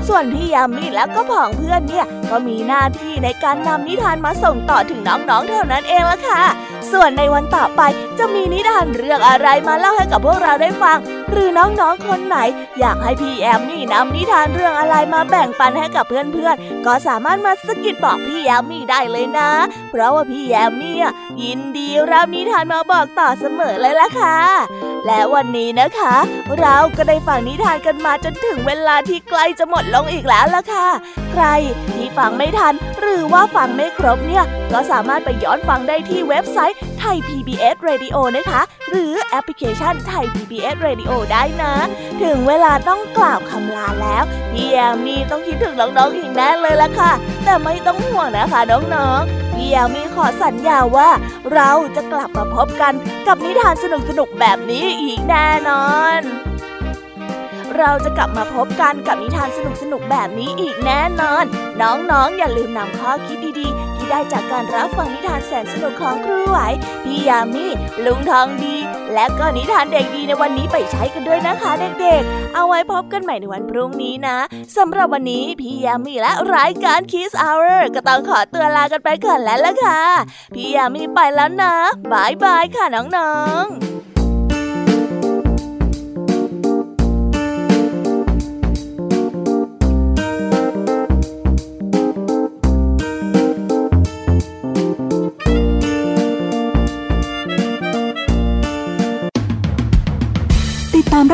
ส่วนพี่ยามีแล้วก็ผองเพื่อนเนี่ย ก็มีหน้าที่ในการนำนิทานมาส่งต่อถึงน้องๆ เท่านั้นเองละค่ะ ส่วนในวันต่อไปจะมีนิทานเรื่องอะไรมาเล่าให้กับพวกเราได้ฟัง หรือน้องๆคนไหน อยากให้พี่แอมมี่นำนิทานเรื่องอะไรมาแบ่งปันให้กับเพื่อนๆ ก็สามารถมาสกิดบอกพี่แอมมี่ได้เลยนะ เพราะว่าพี่แยมมี่ยินดีรับนิทานมาบอกต่อเสมอเลยล่ะค่ะ และวันนี้นะคะ เราก็ได้ฟังนิทานกันมาจนถึงเวลาที่ใกล้จะหมดลงอีกแล้วล่ะค่ะ ใครที่ฟังไม่ทัน หรือว่าฟังไม่ครบเนี่ย ก็สามารถไปย้อนฟังได้ที่เว็บไซต์ ย PBS Radio นะคะ หรือแอปพลิเคชันไทย PBS Radio ได้นะ ถึงเวลาต้องกล่าวคำลาแล้ว พี่แยมมี่ต้องคิดถึงน้องๆอีกแน่เลยละค่ะ แต่ไม่ต้องห่วงนะคะน้องๆ พี่ยามีขอสัญญาว่า เราจะกลับมาพบกันกับนิทานสนุกๆแบบนี้อีกแน่นอนเราจะกลับมาพบกันกับนิทานสนุกๆแบบนี้อีกแน่นอน น้องๆอย่าลืมนำข้อคิดดีๆ ได้จากการรับฟังนิทานแสนสนุกของครูไหว พี่ยามีลุงทองดี และก็นิทานเด็กดีในวันนี้ไปใช้กันด้วยนะคะเด็กๆ เอาไว้พบกันใหม่ในวันพรุ่งนี้นะสำหรับวันนี้พี่ยามีและรายการ Kiss Hour ก็ต้องขอตัวลากันไปก่อนแล้วล่ะค่ะ พี่ยามีไปแล้วนะบายบายค่ะน้องๆ